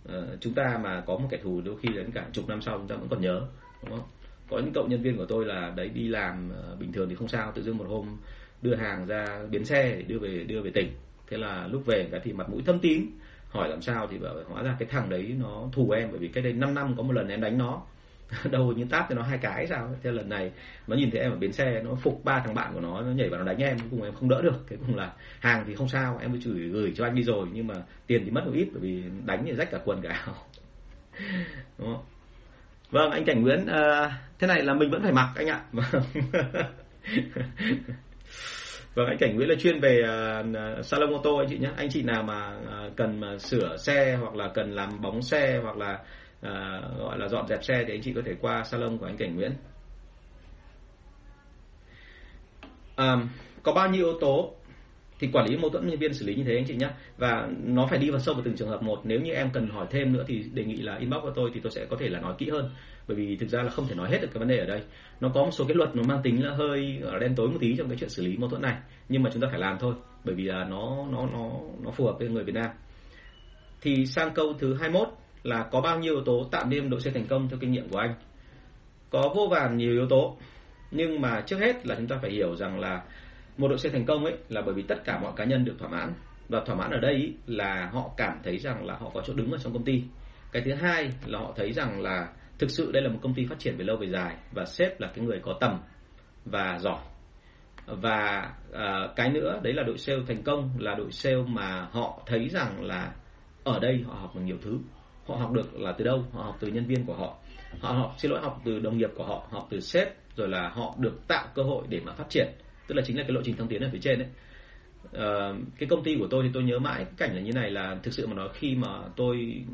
Ờ, chúng ta mà có một kẻ thù đôi khi đến cả chục năm sau chúng ta vẫn còn nhớ, đúng không? Có những cậu nhân viên của tôi là đấy, đi làm ờ, bình thường thì không sao, tự dưng một hôm đưa hàng ra biến xe để đưa về đưa về tỉnh. Thế là lúc về cái thì mặt mũi thâm tím, hỏi làm sao thì bảo hóa ra cái thằng đấy nó thù em bởi vì cái đây 5 năm có một lần em đánh nó. [LAUGHS] đâu như tát thì nó hai cái sao thế lần này nó nhìn thấy em ở bến xe nó phục ba thằng bạn của nó nó nhảy vào nó đánh em cùng em không đỡ được. Cái cùng là hàng thì không sao em mới chửi gửi cho anh đi rồi nhưng mà tiền thì mất một ít bởi vì đánh thì rách cả quần cả áo. [LAUGHS] Đúng không? Vâng anh cảnh nguyễn à, thế này là mình vẫn phải mặc anh ạ. [LAUGHS] Vâng. vâng, anh Cảnh Nguyễn là chuyên về uh, salon ô tô anh chị nhé. Anh chị nào mà uh, cần mà sửa xe hoặc là cần làm bóng xe hoặc là à, gọi là dọn dẹp xe thì anh chị có thể qua salon của anh Cảnh Nguyễn. à, có bao nhiêu yếu tố thì quản lý mâu thuẫn nhân viên xử lý như thế anh chị nhé và nó phải đi vào sâu vào từng trường hợp một. Nếu như em cần hỏi thêm nữa thì đề nghị là inbox của tôi thì tôi sẽ có thể là nói kỹ hơn. Bởi vì thực ra là không thể nói hết được cái vấn đề ở đây. Nó có một số cái luật nó mang tính là hơi đen tối một tí trong cái chuyện xử lý mâu thuẫn này. Nhưng mà chúng ta phải làm thôi bởi vì là nó nó nó nó phù hợp với người Việt Nam. Thì sang câu thứ 21 là có bao nhiêu yếu tố tạo nên đội xe thành công theo kinh nghiệm của anh? Có vô vàn nhiều yếu tố nhưng mà trước hết là chúng ta phải hiểu rằng là một đội xe thành công ấy là bởi vì tất cả mọi cá nhân được thỏa mãn. Và thỏa mãn ở đây là họ cảm thấy rằng là họ có chỗ đứng ở trong công ty. Cái thứ hai là họ thấy rằng là thực sự đây là một công ty phát triển về lâu về dài và sếp là cái người có tầm và giỏi. Và uh, cái nữa đấy là đội sale thành công là đội sale mà họ thấy rằng là ở đây họ học được nhiều thứ họ học được là từ đâu? Họ học từ nhân viên của họ. Họ học xin lỗi học từ đồng nghiệp của họ học từ sếp rồi là họ được tạo cơ hội để mà phát triển. Tức là chính là cái lộ trình thăng tiến ở phía trên đấy uh, ờ, cái công ty của tôi thì tôi nhớ mãi cái cảnh là như này là thực sự mà nói khi mà tôi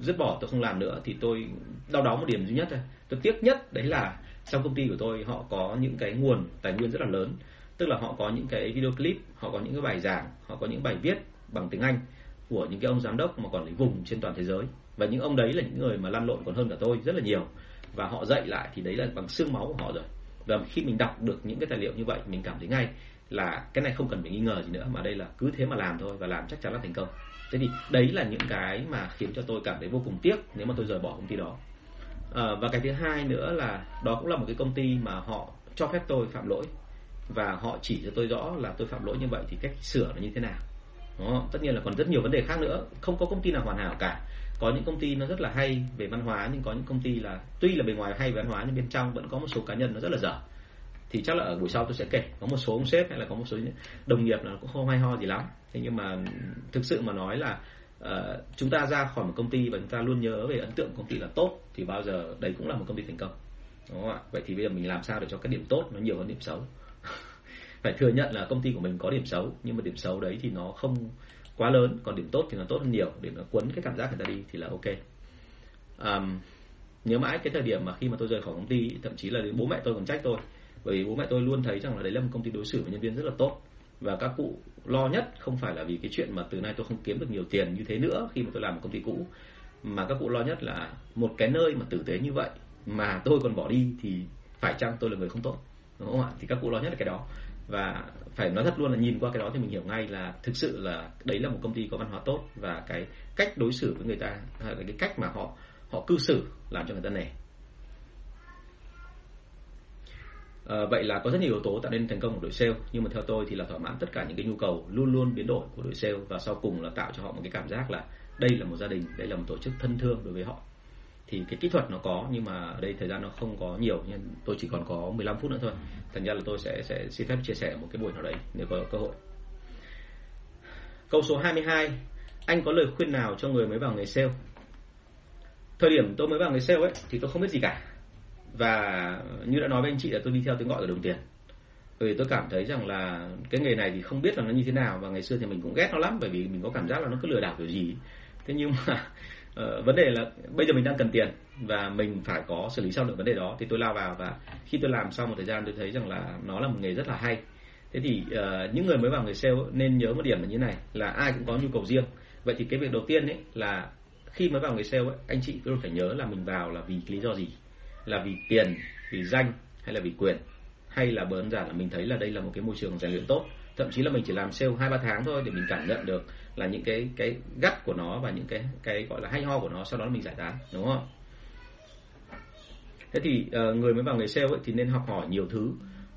dứt bỏ tôi không làm nữa thì tôi đau đáu một điểm duy nhất thôi. Tôi tiếc nhất đấy là trong công ty của tôi họ có những cái nguồn tài nguyên rất là lớn. Tức là họ có những cái video clip họ có những cái bài giảng họ có những bài viết bằng tiếng anh của những cái ông giám đốc mà còn lý vùng trên toàn thế giới. Và những ông đấy là những người mà lăn lộn còn hơn cả tôi rất là nhiều. Và họ dạy lại thì đấy là bằng xương máu của họ rồi. Và khi mình đọc được những cái tài liệu như vậy mình cảm thấy ngay là cái này không cần phải nghi ngờ gì nữa mà đây là cứ thế mà làm thôi và làm chắc chắn là thành công. Thế thì đấy là những cái mà khiến cho tôi cảm thấy vô cùng tiếc nếu mà tôi rời bỏ công ty đó. À, và cái thứ hai nữa là đó cũng là một cái công ty mà họ cho phép tôi phạm lỗi. Và họ chỉ cho tôi rõ là tôi phạm lỗi như vậy thì cách sửa nó như thế nào đó, tất nhiên là còn rất nhiều vấn đề khác nữa. Không có công ty nào hoàn hảo cả. Có những công ty nó rất là hay về văn hóa nhưng có những công ty là tuy là bề ngoài hay về văn hóa nhưng bên trong vẫn có một số cá nhân nó rất là dở. Thì chắc là ở buổi sau tôi sẽ kể. Có một số ông sếp hay là có một số đồng nghiệp là cũng không hay ho gì lắm. Thế nhưng mà thực sự mà nói là uh, chúng ta ra khỏi một công ty và chúng ta luôn nhớ về ấn tượng công ty là tốt thì bao giờ đấy cũng là một công ty thành công. Đúng không ạ? Vậy thì bây giờ mình làm sao để cho cái điểm tốt nó nhiều hơn điểm xấu? Phải thừa nhận là công ty của mình có điểm xấu nhưng mà điểm xấu đấy thì nó không quá lớn còn điểm tốt thì nó tốt hơn nhiều. Để nó quấn cái cảm giác người ta đi thì là ok. Um, nhớ mãi cái thời điểm mà khi mà tôi rời khỏi công ty thậm chí là bố mẹ tôi còn trách tôi. Bởi vì bố mẹ tôi luôn thấy rằng là đấy là một công ty đối xử với nhân viên rất là tốt. Và các cụ lo nhất không phải là vì cái chuyện mà từ nay tôi không kiếm được nhiều tiền như thế nữa khi mà tôi làm một công ty cũ. Mà các cụ lo nhất là một cái nơi mà tử tế như vậy mà tôi còn bỏ đi thì phải chăng tôi là người không tốt? Đúng không ạ? Thì các cụ lo nhất là cái đó và phải nói thật luôn là nhìn qua cái đó thì mình hiểu ngay là thực sự là đấy là một công ty có văn hóa tốt và cái cách đối xử với người ta hay là cái cách mà họ họ cư xử làm cho người ta nể. À, vậy là có rất nhiều yếu tố tạo nên thành công của đội sale nhưng mà theo tôi thì là thỏa mãn tất cả những cái nhu cầu luôn luôn biến đổi của đội sale và sau cùng là tạo cho họ một cái cảm giác là đây là một gia đình đây là một tổ chức thân thương đối với họ thì cái kỹ thuật nó có, nhưng mà ở đây thời gian nó không có nhiều nên tôi chỉ còn có 15 phút nữa thôi. Thành ra là tôi sẽ sẽ xin phép chia sẻ một cái buổi nào đấy nếu có cơ hội. Câu số 22 anh có lời khuyên nào cho người mới vào nghề sale? Thời điểm tôi mới vào nghề sale ấy, thì tôi không biết gì cả. Và như đã nói với anh chị là tôi đi theo tiếng gọi của đồng tiền. Bởi vì tôi cảm thấy rằng là cái nghề này thì không biết là nó như thế nào, và ngày xưa thì mình cũng ghét nó lắm, bởi vì mình có cảm giác là nó cứ lừa đảo kiểu gì. Thế nhưng mà uh, vấn đề là bây giờ mình đang cần tiền và mình phải có xử lý xong được vấn đề đó. Thì tôi lao vào và khi tôi làm sau một thời gian tôi thấy rằng là nó là một nghề rất là hay. Thế thì uh, những người mới vào nghề sale nên nhớ một điểm là như này là ai cũng có nhu cầu riêng. Vậy thì cái việc đầu tiên ấy là khi mới vào nghề sale ấy, anh chị luôn phải nhớ là mình vào là vì lý do gì? Là vì tiền vì danh hay là vì quyền? Hay là đơn giản là mình thấy là đây là một cái môi trường rèn luyện tốt? Thậm chí là mình chỉ làm sale hai ba tháng thôi để mình cảm nhận được là những cái cái gắt của nó và những cái cái gọi là hay ho của nó sau đó mình giải tán đúng không thế thì uh, người mới vào nghề sale ấy, thì nên học hỏi nhiều thứ.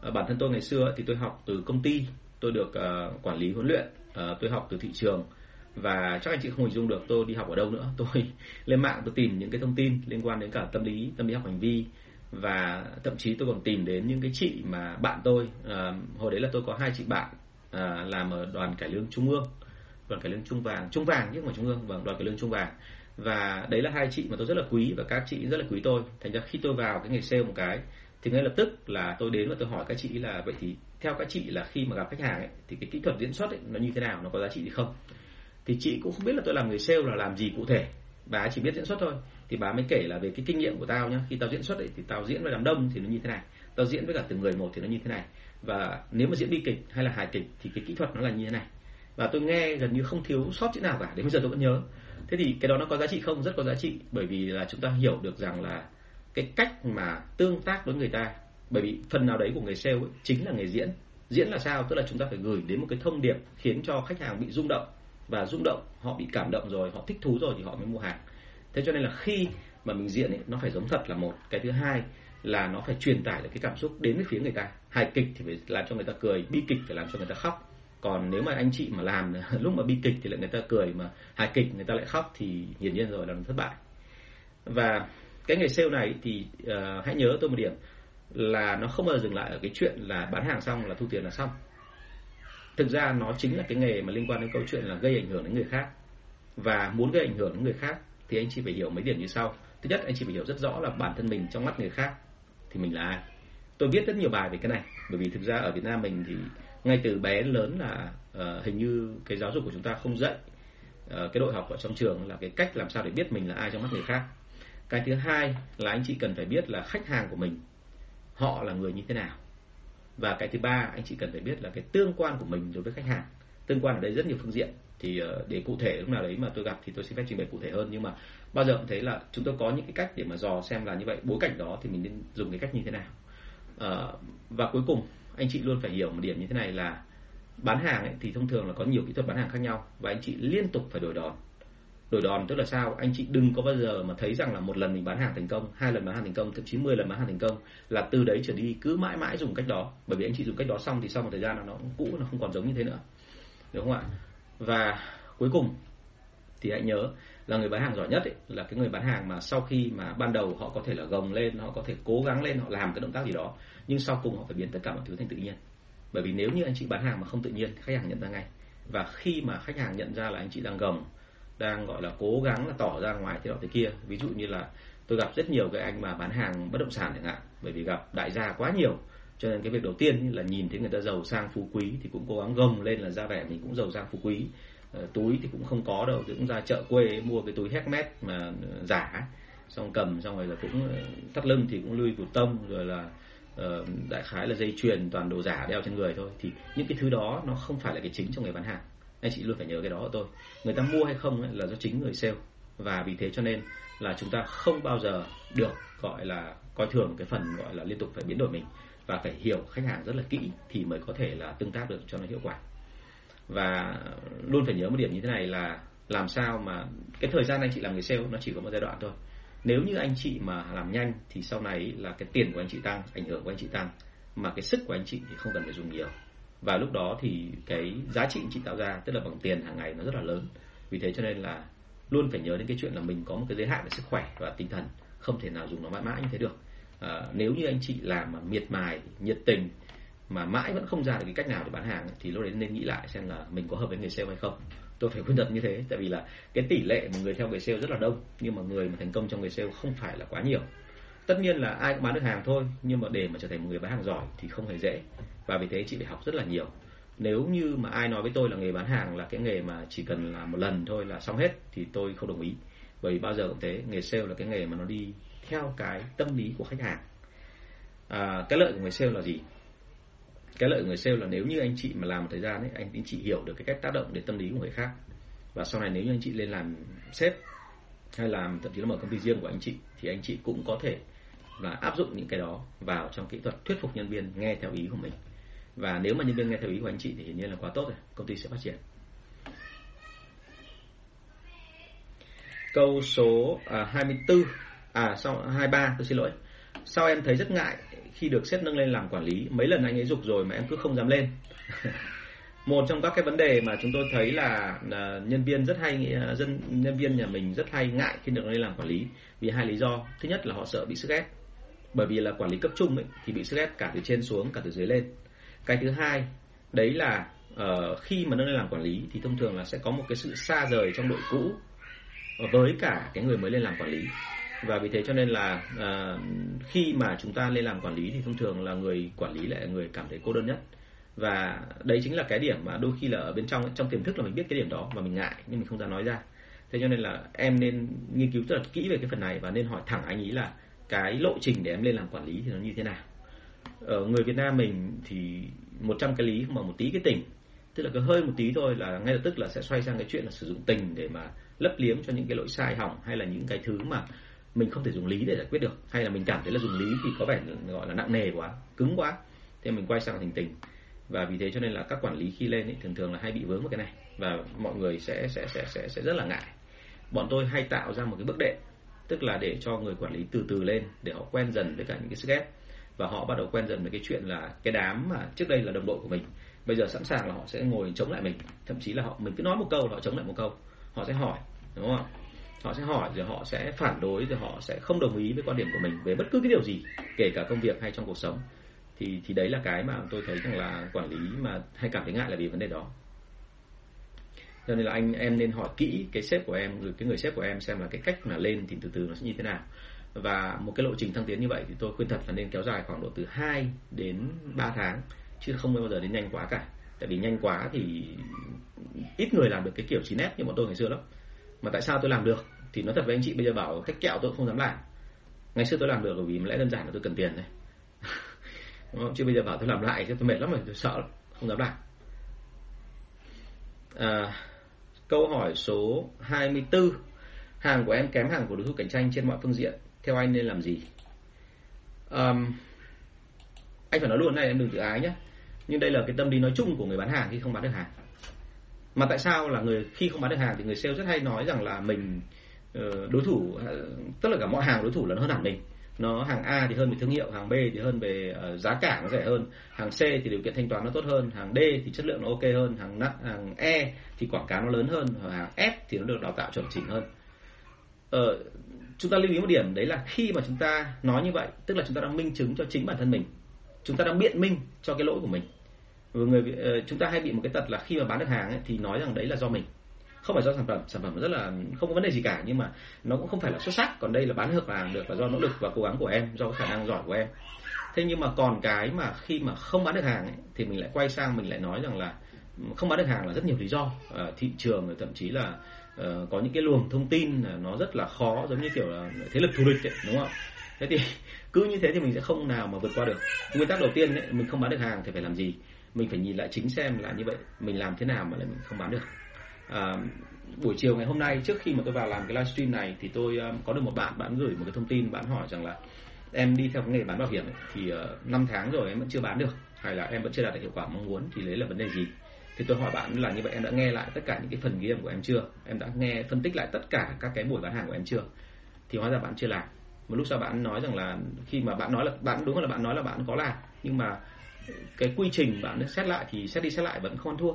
Uh, bản thân tôi ngày xưa thì tôi học từ công ty tôi được uh, quản lý huấn luyện uh, tôi học từ thị trường và chắc anh chị không hình dung được tôi đi học ở đâu nữa. [LAUGHS] Tôi lên mạng tôi tìm những cái thông tin liên quan đến cả tâm lý tâm lý học hành vi và thậm chí tôi còn tìm đến những cái chị mà bạn tôi à, hồi đấy là tôi có hai chị bạn à, làm ở đoàn cải lương trung ương đoàn cải lương trung vàng trung vàng chứ không phải trung ương vâng đoàn cải lương trung vàng. Và đấy là hai chị mà tôi rất là quý và các chị rất là quý tôi. Thành ra khi tôi vào cái nghề sale một cái thì ngay lập tức là tôi đến và tôi hỏi các chị là vậy thì theo các chị là khi mà gặp khách hàng ấy, thì cái kỹ thuật diễn xuất ấy, nó như thế nào nó có giá trị gì không? Thì chị cũng không biết là tôi làm người sale là làm gì cụ thể. Bà chỉ biết diễn xuất thôi. Thì bà mới kể là về cái kinh nghiệm của tao nhá. Khi tao diễn xuất ấy, thì tao diễn với đám đông thì nó như thế này tao diễn với cả từng người một thì nó như thế này và nếu mà diễn bi kịch hay là hài kịch thì cái kỹ thuật nó là như thế này. Và tôi nghe gần như không thiếu sót chữ nào cả đến bây giờ tôi vẫn nhớ. Thế thì cái đó nó có giá trị không? Rất có giá trị bởi vì là chúng ta hiểu được rằng là cái cách mà tương tác với người ta bởi vì phần nào đấy của người sale ấy, chính là người diễn. Diễn là sao? Tức là chúng ta phải gửi đến một cái thông điệp khiến cho khách hàng bị rung động. Và rung động họ bị cảm động rồi họ thích thú rồi thì họ mới mua hàng. Thế cho nên là khi mà mình diễn ấy, nó phải giống thật là một. Cái thứ hai là nó phải truyền tải được cái cảm xúc đến với phía người ta. Hài kịch thì phải làm cho người ta cười bi kịch phải làm cho người ta khóc. Còn nếu mà anh chị mà làm [LAUGHS] lúc mà bi kịch thì lại người ta cười mà hài kịch người ta lại khóc thì hiển nhiên rồi là thất bại. Và cái nghề sale này thì uh, hãy nhớ tôi một điểm là nó không bao giờ dừng lại ở cái chuyện là bán hàng xong là thu tiền là xong. Thực ra nó chính là cái nghề mà liên quan đến câu chuyện là gây ảnh hưởng đến người khác. Và muốn gây ảnh hưởng đến người khác thì anh chị phải hiểu mấy điểm như sau. Thứ nhất anh chị phải hiểu rất rõ là bản thân mình trong mắt người khác thì mình là ai? Tôi viết rất nhiều bài về cái này bởi vì thực ra ở Việt Nam mình thì ngay từ bé đến lớn là uh, hình như cái giáo dục của chúng ta không dạy uh, cái đội học ở trong trường là cái cách làm sao để biết mình là ai trong mắt người khác. Cái thứ hai là anh chị cần phải biết là khách hàng của mình họ là người như thế nào. Và cái thứ ba anh chị cần phải biết là cái tương quan của mình đối với khách hàng. Tương quan ở đây rất nhiều phương diện thì ờ, để cụ thể lúc nào đấy mà tôi gặp thì tôi xin phép trình bày cụ thể hơn. Nhưng mà bao giờ cũng thấy là chúng tôi có những cái cách để mà dò xem là như vậy. Bối cảnh đó thì mình nên dùng cái cách như thế nào. À, và cuối cùng anh chị luôn phải hiểu một điểm như thế này là bán hàng ấy, thì thông thường là có nhiều kỹ thuật bán hàng khác nhau và anh chị liên tục phải đổi đòn. Đổi đòn tức là sao? Anh chị đừng có bao giờ mà thấy rằng là một lần mình bán hàng thành công hai lần bán hàng thành công thậm chí 10 lần bán hàng thành công là từ đấy trở đi cứ mãi mãi dùng cách đó. Bởi vì anh chị dùng cách đó xong thì sau một thời gian là nó cũ nó không còn giống như thế nữa. Đúng không ạ? Và cuối cùng thì hãy nhớ là người bán hàng giỏi nhất ấy, là cái người bán hàng mà sau khi mà ban đầu họ có thể là gồng lên họ có thể cố gắng lên họ làm cái động tác gì đó nhưng sau cùng họ phải biến tất cả mọi thứ thành tự nhiên. Bởi vì nếu như anh chị bán hàng mà không tự nhiên khách hàng nhận ra ngay. Và khi mà khách hàng nhận ra là anh chị đang gồng đang gọi là cố gắng là tỏ ra ngoài thế đó thế kia ví dụ như là tôi gặp rất nhiều cái anh mà bán hàng bất động sản chẳng hạn bởi vì gặp đại gia quá nhiều cho nên cái việc đầu tiên là nhìn thấy người ta giàu sang phú quý thì cũng cố gắng gồng lên là ra vẻ mình cũng giàu sang phú quý. Ờ, túi thì cũng không có đâu thì cũng ra chợ quê mua cái túi Hermes mà ờ, giả. Xong cầm xong rồi là cũng ờ, thắt lưng thì cũng Louis tông rồi là uh, đại khái là dây chuyền toàn đồ giả đeo trên người thôi. Thì những cái thứ đó nó không phải là cái chính cho người bán hàng. Anh chị luôn phải nhớ cái đó của tôi. Người ta mua hay không ấy, là do chính người sale. Và vì thế cho nên là chúng ta không bao giờ được gọi là coi thường cái phần, gọi là, liên tục phải biến đổi mình và phải hiểu khách hàng rất là kỹ thì mới có thể là tương tác được cho nó hiệu quả. Và luôn phải nhớ một điểm như thế này là làm sao mà cái thời gian anh chị làm người sale nó chỉ có một giai đoạn thôi. Nếu như anh chị mà làm nhanh thì sau này là cái tiền của anh chị tăng, ảnh hưởng của anh chị tăng, mà cái sức của anh chị thì không cần phải dùng nhiều. Và lúc đó thì cái giá trị anh chị tạo ra, tức là bằng tiền hàng ngày nó rất là lớn. Vì thế cho nên là luôn phải nhớ đến cái chuyện là mình có một cái giới hạn về sức khỏe và tinh thần, không thể nào dùng nó mãi mãi như thế được à, nếu như anh chị làm mà miệt mài nhiệt tình mà mãi vẫn không ra được cái cách nào để bán hàng thì lúc đấy nên nghĩ lại xem là mình có hợp với người sale hay không. Tôi phải khuyên thật như thế tại vì là cái tỷ lệ mà người theo người sale rất là đông nhưng mà người mà thành công trong người sale không phải là quá nhiều. Tất nhiên là ai cũng bán được hàng thôi nhưng mà để mà trở thành một người bán hàng giỏi thì không hề dễ. Và vì thế chị phải học rất là nhiều. Nếu như mà ai nói với tôi là nghề bán hàng là cái nghề mà chỉ cần làm một lần thôi là xong hết thì tôi không đồng ý. Bởi vì bao giờ cũng thế nghề sale là cái nghề mà nó đi theo cái tâm lý của khách hàng. À, cái lợi của người sale là gì? Cái lợi của người sale là nếu như anh chị mà làm một thời gian ấy anh anh chị hiểu được cái cách tác động đến tâm lý của người khác. Và sau này nếu như anh chị lên làm sếp hay làm thậm chí là mở công ty riêng của anh chị thì anh chị cũng có thể là áp dụng những cái đó vào trong kỹ thuật thuyết phục nhân viên nghe theo ý của mình. Và nếu mà nhân viên nghe theo ý của anh chị thì hiển nhiên là quá tốt rồi công ty sẽ phát triển. Câu số à, 24 à sau 23 tôi xin lỗi. Sau em thấy rất ngại khi được sếp nâng lên làm quản lý? Mấy lần anh ấy dục rồi mà em cứ không dám lên. [LAUGHS] Một trong các cái vấn đề mà chúng tôi thấy là, là nhân viên rất hay à, dân nhân viên nhà mình rất hay ngại khi được lên làm quản lý vì hai lý do. Thứ nhất là họ sợ bị sức ép bởi vì là quản lý cấp trung ấy, thì bị sức ép cả từ trên xuống cả từ dưới lên. Cái thứ hai đấy là uh, khi mà nâng lên làm quản lý thì thông thường là sẽ có một cái sự xa rời trong đội cũ ờ, với cả cái người mới lên làm quản lý và vì thế cho nên là à, khi mà chúng ta lên làm quản lý thì thông thường là người quản lý lại là người cảm thấy cô đơn nhất. Và đấy chính là cái điểm mà đôi khi là ở bên trong trong tiềm thức là mình biết cái điểm đó và mình ngại nhưng mình không dám nói ra. Thế cho nên là em nên nghiên cứu rất là kỹ về cái phần này và nên hỏi thẳng anh ý là cái lộ trình để em lên làm quản lý thì nó như thế nào. Ở người Việt Nam mình thì 100 cái lý mà một tí cái tình tức là cứ hơi một tí thôi là ngay lập tức là sẽ xoay sang cái chuyện là sử dụng tình để mà lấp liếm cho những cái lỗi sai hỏng hay là những cái thứ mà mình không thể dùng lý để giải quyết được. Hay là mình cảm thấy là dùng lý thì có vẻ gọi là nặng nề quá cứng quá. Thế mình quay sang thành tình. Và vì thế cho nên là các quản lý khi lên ấy, thường thường là hay bị vướng vào cái này. Và mọi người sẽ sẽ sẽ sẽ sẽ rất là ngại. Bọn tôi hay tạo ra một cái bước đệm tức là để cho người quản lý từ từ lên để họ quen dần với cả những cái sức ép và họ bắt đầu quen dần với cái chuyện là cái đám mà trước đây là đồng đội của mình bây giờ sẵn sàng là họ sẽ ngồi chống lại mình. Thậm chí là họ mình cứ nói một câu là họ chống lại một câu. Họ sẽ hỏi đúng không họ sẽ hỏi rồi họ sẽ phản đối rồi họ sẽ không đồng ý với quan điểm của mình về bất cứ cái điều gì, kể cả công việc hay trong cuộc sống. Thì thì đấy là cái mà tôi thấy rằng là quản lý mà hay cảm thấy ngại là vì vấn đề đó. Cho nên là anh, em nên hỏi kỹ cái sếp của em, rồi cái người sếp của em xem là cái cách mà lên thì từ từ nó sẽ như thế nào. Và một cái lộ trình thăng tiến như vậy thì tôi khuyên thật là nên kéo dài khoảng độ từ 2 đến 3 tháng, chứ không bao giờ đến nhanh quá cả. Tại vì nhanh quá thì ít người làm được cái kiểu 9 nét như bọn tôi ngày xưa lắm. Mà tại sao tôi làm được? Thì nói thật với anh chị bây giờ bảo cách kẹo tôi không dám làm. Ngày xưa tôi làm được bởi vì lẽ đơn giản là tôi cần tiền [LAUGHS] này chứ bây giờ bảo tôi làm lại chứ tôi mệt lắm rồi tôi sợ lắm không dám làm. À, câu hỏi số 24 hàng của em kém hàng của đối thủ cạnh tranh trên mọi phương diện theo anh nên làm gì? Um, anh phải nói luôn này em đừng tự ái nhé. Nhưng đây là cái tâm lý nói chung của người bán hàng khi không bán được hàng. Mà tại sao là người khi không bán được hàng thì người sale rất hay nói rằng là mình uh, Ờ, đối thủ à, tất cả cả mọi hàng đối thủ lớn hơn hẳn mình. Nó hàng A thì hơn về thương hiệu hàng B thì hơn về ờ, giá cả nó rẻ hơn. Hàng C thì điều kiện thanh toán nó tốt hơn. Hàng D thì chất lượng nó ok hơn. Hàng hàng E thì quảng cáo nó lớn hơn. Và hàng F thì nó được đào tạo chuẩn chỉnh hơn. Ờ, chúng ta lưu ý một điểm đấy là khi mà chúng ta nói như vậy tức là chúng ta đang minh chứng cho chính bản thân mình. Chúng ta đang biện minh cho cái lỗi của mình. Người ờ, chúng ta hay bị một cái tật là khi mà bán được hàng ấy, thì nói rằng đấy là do mình không phải do sản phẩm sản phẩm rất là không có vấn đề gì cả nhưng mà nó cũng không phải là xuất sắc. Còn đây là bán được hàng được là do nỗ lực và cố gắng của em do khả năng giỏi của em. Thế nhưng mà còn cái mà khi mà không bán được hàng ấy, thì mình lại quay sang mình lại nói rằng là ừ, không bán được hàng là rất nhiều lý do. À, thị trường thậm chí là uh, có những cái luồng thông tin là nó rất là khó giống như kiểu là thế lực thù địch ấy, đúng không? Thế thì [LAUGHS] cứ như thế thì mình sẽ không nào mà vượt qua được. Nguyên tắc đầu tiên ấy, mình không bán được hàng thì phải làm gì? Mình phải nhìn lại chính xem là như vậy mình làm thế nào mà lại mình không bán được? À, buổi chiều ngày hôm nay trước khi mà tôi vào làm cái livestream này thì tôi um, có được một bạn bạn gửi một cái thông tin bạn hỏi rằng là em đi theo cái nghề bán bảo hiểm ấy, thì ờ, uh, 5 tháng rồi em vẫn chưa bán được hay là em vẫn chưa đạt được hiệu quả mong muốn thì đấy là vấn đề gì? Thì tôi hỏi bạn là như vậy em đã nghe lại tất cả những cái phần ghi âm của em chưa? Em đã nghe phân tích lại tất cả các cái buổi bán hàng của em chưa? Thì hóa ra bạn chưa làm. Một lúc sau bạn nói rằng là khi mà bạn nói là bạn đúng là bạn nói là bạn có làm nhưng mà cái quy trình bạn xét lại thì xét đi xét lại vẫn không ăn thua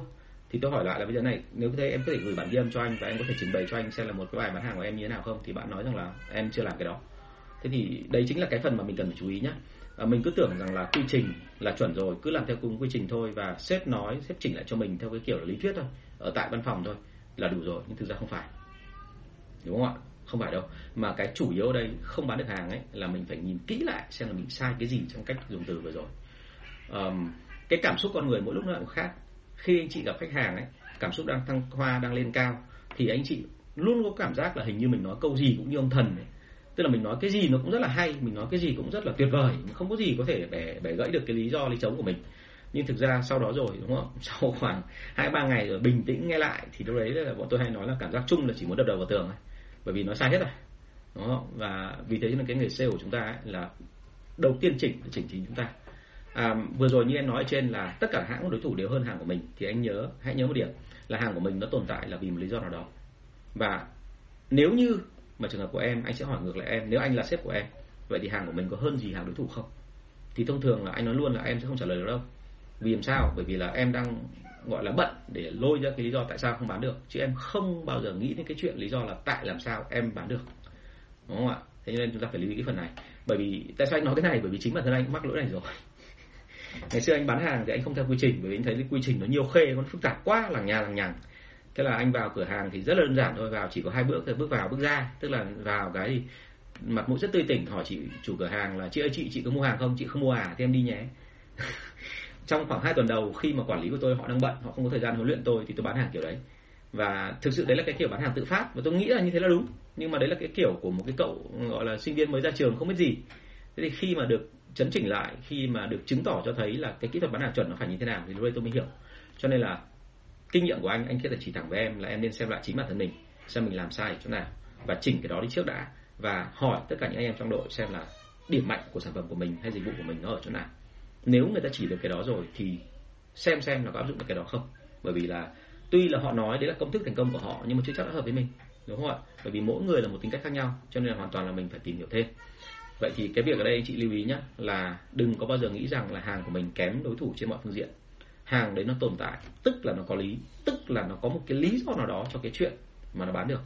thì tôi hỏi lại là bây giờ này nếu thế em có thể gửi bản ghi âm cho anh và em có thể trình bày cho anh xem là một cái bài bán hàng của em như thế nào không? Thì bạn nói rằng là em chưa làm cái đó. Thế thì đây chính là cái phần mà mình cần phải chú ý nhé à, mình cứ tưởng rằng là quy trình là chuẩn rồi cứ làm theo cùng quy trình thôi và sếp nói sếp chỉnh lại cho mình theo cái kiểu là lý thuyết thôi ở tại văn phòng thôi là đủ rồi nhưng thực ra không phải. Đúng không ạ? Không phải đâu. Mà cái chủ yếu ở đây không bán được hàng ấy là mình phải nhìn kỹ lại xem là mình sai cái gì trong cách dùng từ vừa rồi. Um, cái cảm xúc con người mỗi lúc nó cũng khác khi anh chị gặp khách hàng ấy, cảm xúc đang thăng hoa, đang lên cao, thì anh chị luôn có cảm giác là hình như mình nói câu gì cũng như ông thần ấy. tức là mình nói cái gì nó cũng rất là hay, mình nói cái gì cũng rất là tuyệt vời không có gì có thể bẻ bẻ gãy được cái lý do lý chống của mình nhưng thực ra sau đó rồi, đúng không [LAUGHS] sau khoảng hai, ba ngày rồi, bình tĩnh nghe lại, thì lúc đấy là bọn tôi hay nói là cảm giác chung là chỉ muốn đập đầu vào tường thôi bởi vì nó sai hết rồi, đúng không? và vì thế nên cái người sale của chúng ta ấy là đầu tiên chỉnh là chỉnh chính chúng ta à, vừa rồi như em nói ở trên là tất cả hãng đối thủ đều hơn hàng của mình thì anh nhớ hãy nhớ một điểm là hàng của mình nó tồn tại là vì một lý do nào đó. Và nếu như mà trường hợp của em anh sẽ hỏi ngược lại em nếu anh là sếp của em vậy thì hàng của mình có hơn gì hàng đối thủ không? Thì thông thường là anh nói luôn là em sẽ không trả lời được đâu. Vì làm sao? Bởi vì là em đang gọi là bận để lôi ra cái lý do tại sao không bán được chứ em không bao giờ nghĩ đến cái chuyện lý do là tại làm sao em bán được. Đúng không ạ? Thế nên chúng ta phải lưu ý cái phần này. Bởi vì tại sao anh nói cái này? Bởi vì chính bản thân anh mắc lỗi này rồi ngày xưa anh bán hàng thì anh không theo quy trình, bởi vì anh thấy cái quy trình nó nhiều khê, nó phức tạp quá, lằng nhà lằng nhằng. Thế là anh vào cửa hàng thì rất là đơn giản thôi, vào chỉ có hai bước bước vào, bước ra. Tức là vào cái thì mặt mũi rất tươi tỉnh, hỏi chị, chủ cửa hàng là, chị ơi, chị chị có mua hàng không? Chị không mua à? Thì em đi nhé. [LAUGHS] Trong khoảng 2 tuần đầu, khi mà quản lý của tôi họ đang bận, họ không có thời gian huấn luyện tôi thì tôi bán hàng kiểu đấy. Và thực sự đấy là cái kiểu bán hàng tự phát, và tôi nghĩ là như thế là đúng. Nhưng mà đấy là cái kiểu của một cái cậu, gọi là, sinh viên mới ra trường không biết gì. Thế thì khi mà được chấn chỉnh lại khi mà được chứng tỏ cho thấy là cái kỹ thuật bán hàng chuẩn nó phải như thế nào thì lúc đấy tôi mới hiểu. Cho nên là kinh nghiệm của anh anh sẽ chỉ thẳng với em là em nên xem lại chính bản thân mình, xem mình làm sai chỗ nào và chỉnh cái đó đi trước đã và hỏi tất cả những anh em trong đội xem là điểm mạnh của sản phẩm của mình hay dịch vụ của mình nó ở chỗ nào. Nếu người ta chỉ được cái đó rồi thì xem xem nó có áp dụng được cái đó không. Bởi vì là tuy là họ nói đấy là công thức thành công của họ nhưng mà chưa chắc đã hợp với mình, đúng không ạ? Bởi vì mỗi người là một tính cách khác nhau, cho nên là hoàn toàn là mình phải tìm hiểu thêm vậy thì cái việc ở đây anh chị lưu ý nhé là đừng có bao giờ nghĩ rằng là hàng của mình kém đối thủ trên mọi phương diện. Hàng đấy nó tồn tại tức là nó có lý tức là nó có một cái lý do nào đó cho cái chuyện mà nó bán được.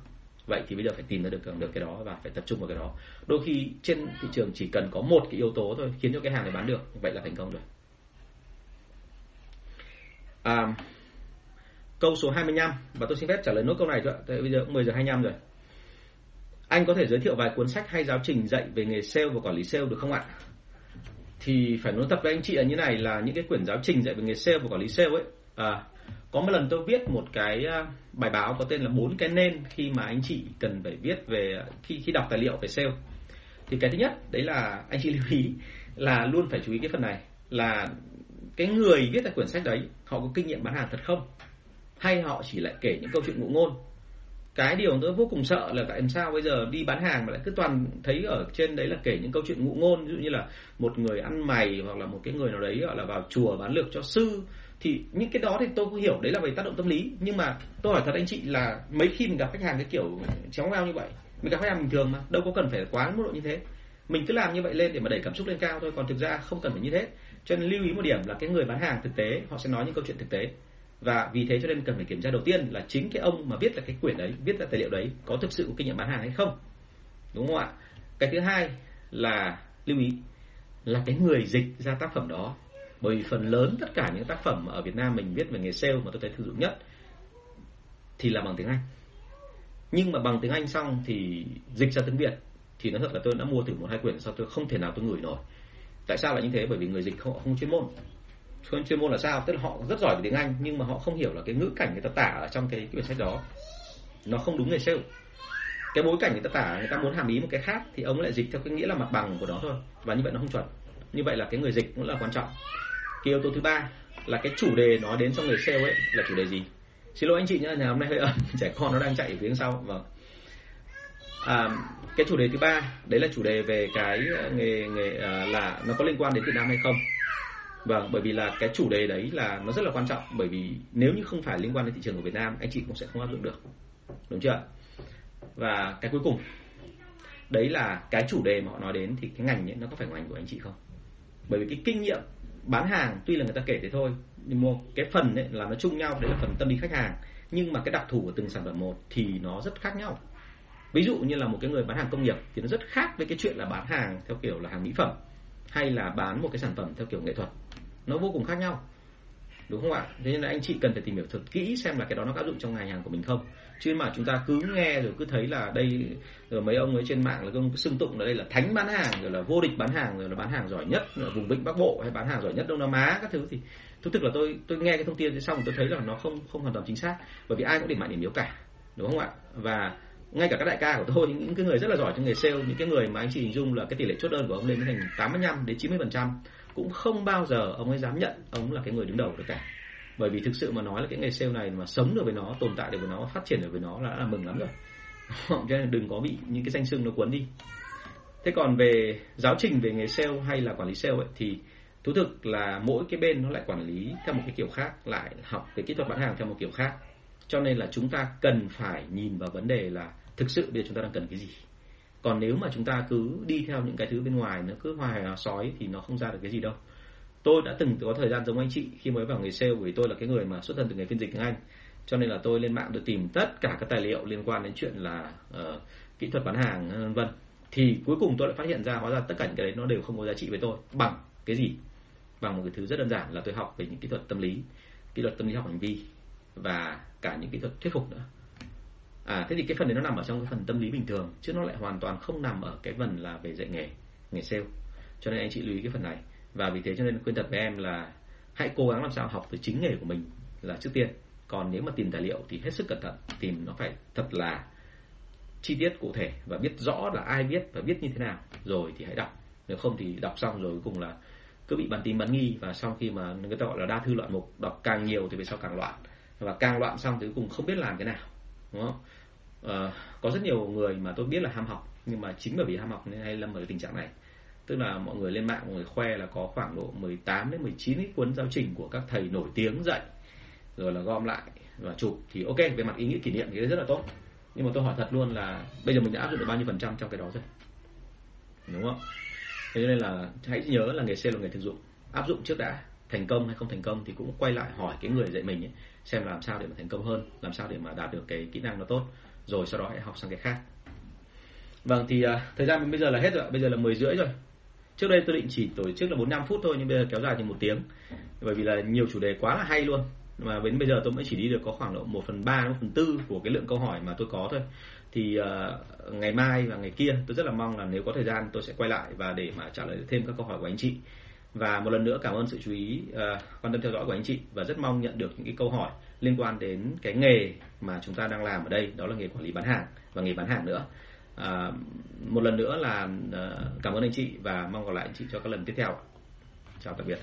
Vậy thì bây giờ phải tìm ra được được cái đó và phải tập trung vào cái đó. Đôi khi trên thị trường chỉ cần có một cái yếu tố thôi khiến cho cái hàng này bán được vậy là thành công rồi. À, câu số 25 và tôi xin phép trả lời nốt câu này thôi ạ. Bây giờ cũng 10 giờ 25 rồi anh có thể giới thiệu vài cuốn sách hay giáo trình dạy về nghề sale và quản lý sale được không ạ? Thì phải nói thật với anh chị là như này là những cái quyển giáo trình dạy về nghề sale và quản lý sale ấy. À, có một lần tôi viết một cái à, bài báo có tên là bốn cái nên khi mà anh chị cần phải viết về à, khi khi đọc tài liệu về sale. Thì cái thứ nhất đấy là anh chị [LAUGHS] lưu ý là luôn phải chú ý cái phần này là cái người viết tại quyển sách đấy họ có kinh nghiệm bán hàng thật không? Hay họ chỉ lại kể những câu chuyện ngụ ngôn? Cái điều tôi vô cùng sợ là tại sao bây giờ đi bán hàng mà lại cứ toàn thấy ở trên đấy là kể những câu chuyện ngụ ngôn, ví dụ như là một người ăn mày hoặc là một cái người nào đấy gọi là vào chùa bán lược cho sư, thì những cái đó thì tôi cũng hiểu, đấy là về tác động tâm lý. Nhưng mà tôi hỏi thật anh chị là mấy khi mình gặp khách hàng cái kiểu chéo ngao như vậy, mình gặp khách hàng bình thường mà, đâu có cần phải quá mức độ như thế. Mình cứ làm như vậy lên để mà đẩy cảm xúc lên cao thôi, còn thực ra không cần phải như thế. Cho nên lưu ý một điểm là cái người bán hàng thực tế, họ sẽ nói những câu chuyện thực tế và vì thế cho nên cần phải kiểm tra đầu tiên là chính cái ông mà viết là cái quyển đấy, viết ra tài liệu đấy có thực sự có kinh nghiệm bán hàng hay không. Đúng không ạ? Cái thứ hai là, lưu ý, là cái người dịch ra tác phẩm đó. Bởi vì phần lớn tất cả những tác phẩm ở Việt Nam mình viết về nghề sale mà tôi thấy sử dụng nhất thì là bằng tiếng Anh. Nhưng mà bằng tiếng Anh xong thì dịch ra tiếng Việt thì nó thật là tôi đã mua thử một hai quyển sau tôi không thể nào tôi ngửi nổi. Tại sao lại như thế? Bởi vì người dịch không không chuyên môn không chuyên môn là sao? Tức là họ rất giỏi về tiếng Anh nhưng mà họ không hiểu là cái ngữ cảnh người ta tả ở trong cái, cái quyển sách đó. Nó không đúng người sale cái bối cảnh người ta tả người ta muốn hàm ý một cái khác thì ông lại dịch theo cái nghĩa là mặt bằng của nó thôi. Và như vậy nó không chuẩn. Như vậy là cái người dịch cũng là quan trọng. Cái yếu tố thứ ba là cái chủ đề nói đến trong người sale ấy là chủ đề gì? Xin lỗi anh chị nhé nhà hôm nay hơi ẩm [LAUGHS] trẻ con nó đang chạy ở phía sau. Vâng. À, cái chủ đề thứ ba đấy là chủ đề về cái ờ, nghề nghề à, là nó có liên quan đến Việt Nam hay không? Vâng bởi vì là cái chủ đề đấy là nó rất là quan trọng. Bởi vì nếu như không phải liên quan đến thị trường của Việt Nam, anh chị cũng sẽ không áp dụng được. Đúng chưa và cái cuối cùng, đấy là cái chủ đề mà họ nói đến thì cái ngành ấy, nó có phải ngành của anh chị không? Bởi vì cái kinh nghiệm bán hàng, tuy là người ta kể thế thôi, nhưng một cái phần ấy là nó chung nhau, đấy là phần tâm lý khách hàng. Nhưng mà cái đặc thù của từng sản phẩm một thì nó rất khác nhau. Ví dụ như là một cái người bán hàng công nghiệp thì nó rất khác với cái chuyện là bán hàng theo kiểu là hàng mỹ phẩm hay là bán một cái sản phẩm theo kiểu nghệ thuật. Nó vô cùng khác nhau. Đúng không ạ? Thế nên là anh chị cần phải tìm hiểu thật kỹ xem là cái đó nó áp dụng trong ngành hàng của mình không. Chứ mà chúng ta cứ nghe rồi cứ thấy là đây, rồi mấy ông ấy trên mạng là cứ xưng tụng là đây là thánh bán hàng, rồi là vô địch bán hàng, rồi là bán hàng giỏi nhất vùng vịnh bắc bộ hay bán hàng giỏi nhất đông nam á, các thứ thì thực thực là tôi tôi nghe cái thông tin xong tôi thấy là nó không không hoàn toàn chính xác. Bởi vì ai cũng điểm mạnh điểm yếu cả. Đúng không ạ? Và ngay cả các đại ca của tôi những cái người rất là giỏi trong nghề sale những cái người mà anh chị hình dung là cái tỷ lệ chốt đơn của ông lên đến thành 85 đến 90 phần trăm cũng không bao giờ ông ấy dám nhận ông là cái người đứng đầu được cả. Bởi vì thực sự mà nói là cái nghề sale này mà sống được với nó tồn tại được với nó phát triển được với nó là, là mừng lắm rồi. [LAUGHS] Cho nên đừng có bị những cái danh sưng nó cuốn đi. Thế còn về giáo trình về nghề sale hay là quản lý sale ấy, thì thú thực là mỗi cái bên nó lại quản lý theo một cái kiểu khác lại học về kỹ thuật bán hàng theo một kiểu khác. Cho nên là chúng ta cần phải nhìn vào vấn đề là thực sự bây giờ chúng ta đang cần cái gì? Còn nếu mà chúng ta cứ đi theo những cái thứ bên ngoài nó cứ hoài sói thì nó không ra được cái gì đâu. Tôi đã từng có thời gian giống anh chị khi mới vào nghề sale bởi tôi là cái người mà xuất thân từ nghề phiên dịch tiếng Anh. Cho nên là tôi lên mạng được tìm tất cả các tài liệu liên quan đến chuyện là uh, kỹ thuật bán hàng vân vân. Thì cuối cùng tôi lại phát hiện ra hóa ra tất cả những cái đấy nó đều không có giá trị với tôi. Bằng cái gì? Bằng một cái thứ rất đơn giản là tôi học về những kỹ thuật tâm lý kỹ thuật tâm lý học hành vi và cả những kỹ thuật thuyết phục nữa à thế thì cái phần đấy nó nằm ở trong cái phần tâm lý bình thường, chứ nó lại hoàn toàn không nằm ở cái phần là về dạy nghề nghề sale. Cho nên anh chị lưu ý cái phần này. Và vì thế cho nên khuyên thật với em là hãy cố gắng làm sao học từ chính nghề của mình là trước tiên. Còn nếu mà tìm tài liệu thì hết sức cẩn thận, tìm nó phải thật là chi tiết cụ thể và biết rõ là ai viết và viết như thế nào, rồi thì hãy đọc. Nếu không thì đọc xong rồi cuối cùng là cứ bị bản tin bắn nghi và sau khi mà người ta gọi là đa thư loạn mục, đọc càng nhiều thì về sau càng loạn. Và càng loạn xong thì cuối cùng không biết làm cái nào, đúng không? Ờ, có rất nhiều người mà tôi biết là ham học nhưng mà chính bởi vì ham học nên hay lâm vào cái tình trạng này. Tức là mọi người lên mạng mọi người khoe là có khoảng độ 18 đến 19 cái cuốn giáo trình của các thầy nổi tiếng dạy rồi là gom lại và chụp. Thì ok về mặt ý nghĩa kỷ niệm thì rất là tốt. Nhưng mà tôi hỏi thật luôn là bây giờ mình đã áp dụng được bao nhiêu phần trăm trong cái đó rồi? Đúng không? Thế nên là hãy nhớ là nghề sale là nghề thực dụng. Áp dụng trước đã thành công hay không thành công thì cũng quay lại hỏi cái người dạy mình ấy, xem làm sao để mà thành công hơn làm sao để mà đạt được cái kỹ năng nó tốt rồi sau đó hãy học sang cái khác. Vâng thì uh, thời gian bây giờ là hết rồi bây giờ là 10 rưỡi rồi. Trước đây tôi định chỉ tổ chức là 45 phút thôi nhưng bây giờ kéo dài thành một tiếng. Bởi vì là nhiều chủ đề quá là hay luôn. Mà đến bây giờ tôi mới chỉ đi được có khoảng độ 1 phần 3 1 phần tư của cái lượng câu hỏi mà tôi có thôi. Thì uh, ngày mai và ngày kia tôi rất là mong là nếu có thời gian tôi sẽ quay lại và để mà trả lời thêm các câu hỏi của anh chị. Và một lần nữa cảm ơn sự chú ý uh, quan tâm theo dõi của anh chị và rất mong nhận được những cái câu hỏi liên quan đến cái nghề mà chúng ta đang làm ở đây đó là nghề quản lý bán hàng và nghề bán hàng nữa. À, một lần nữa là à, cảm ơn anh chị và mong gặp lại anh chị cho các lần tiếp theo. Chào tạm biệt.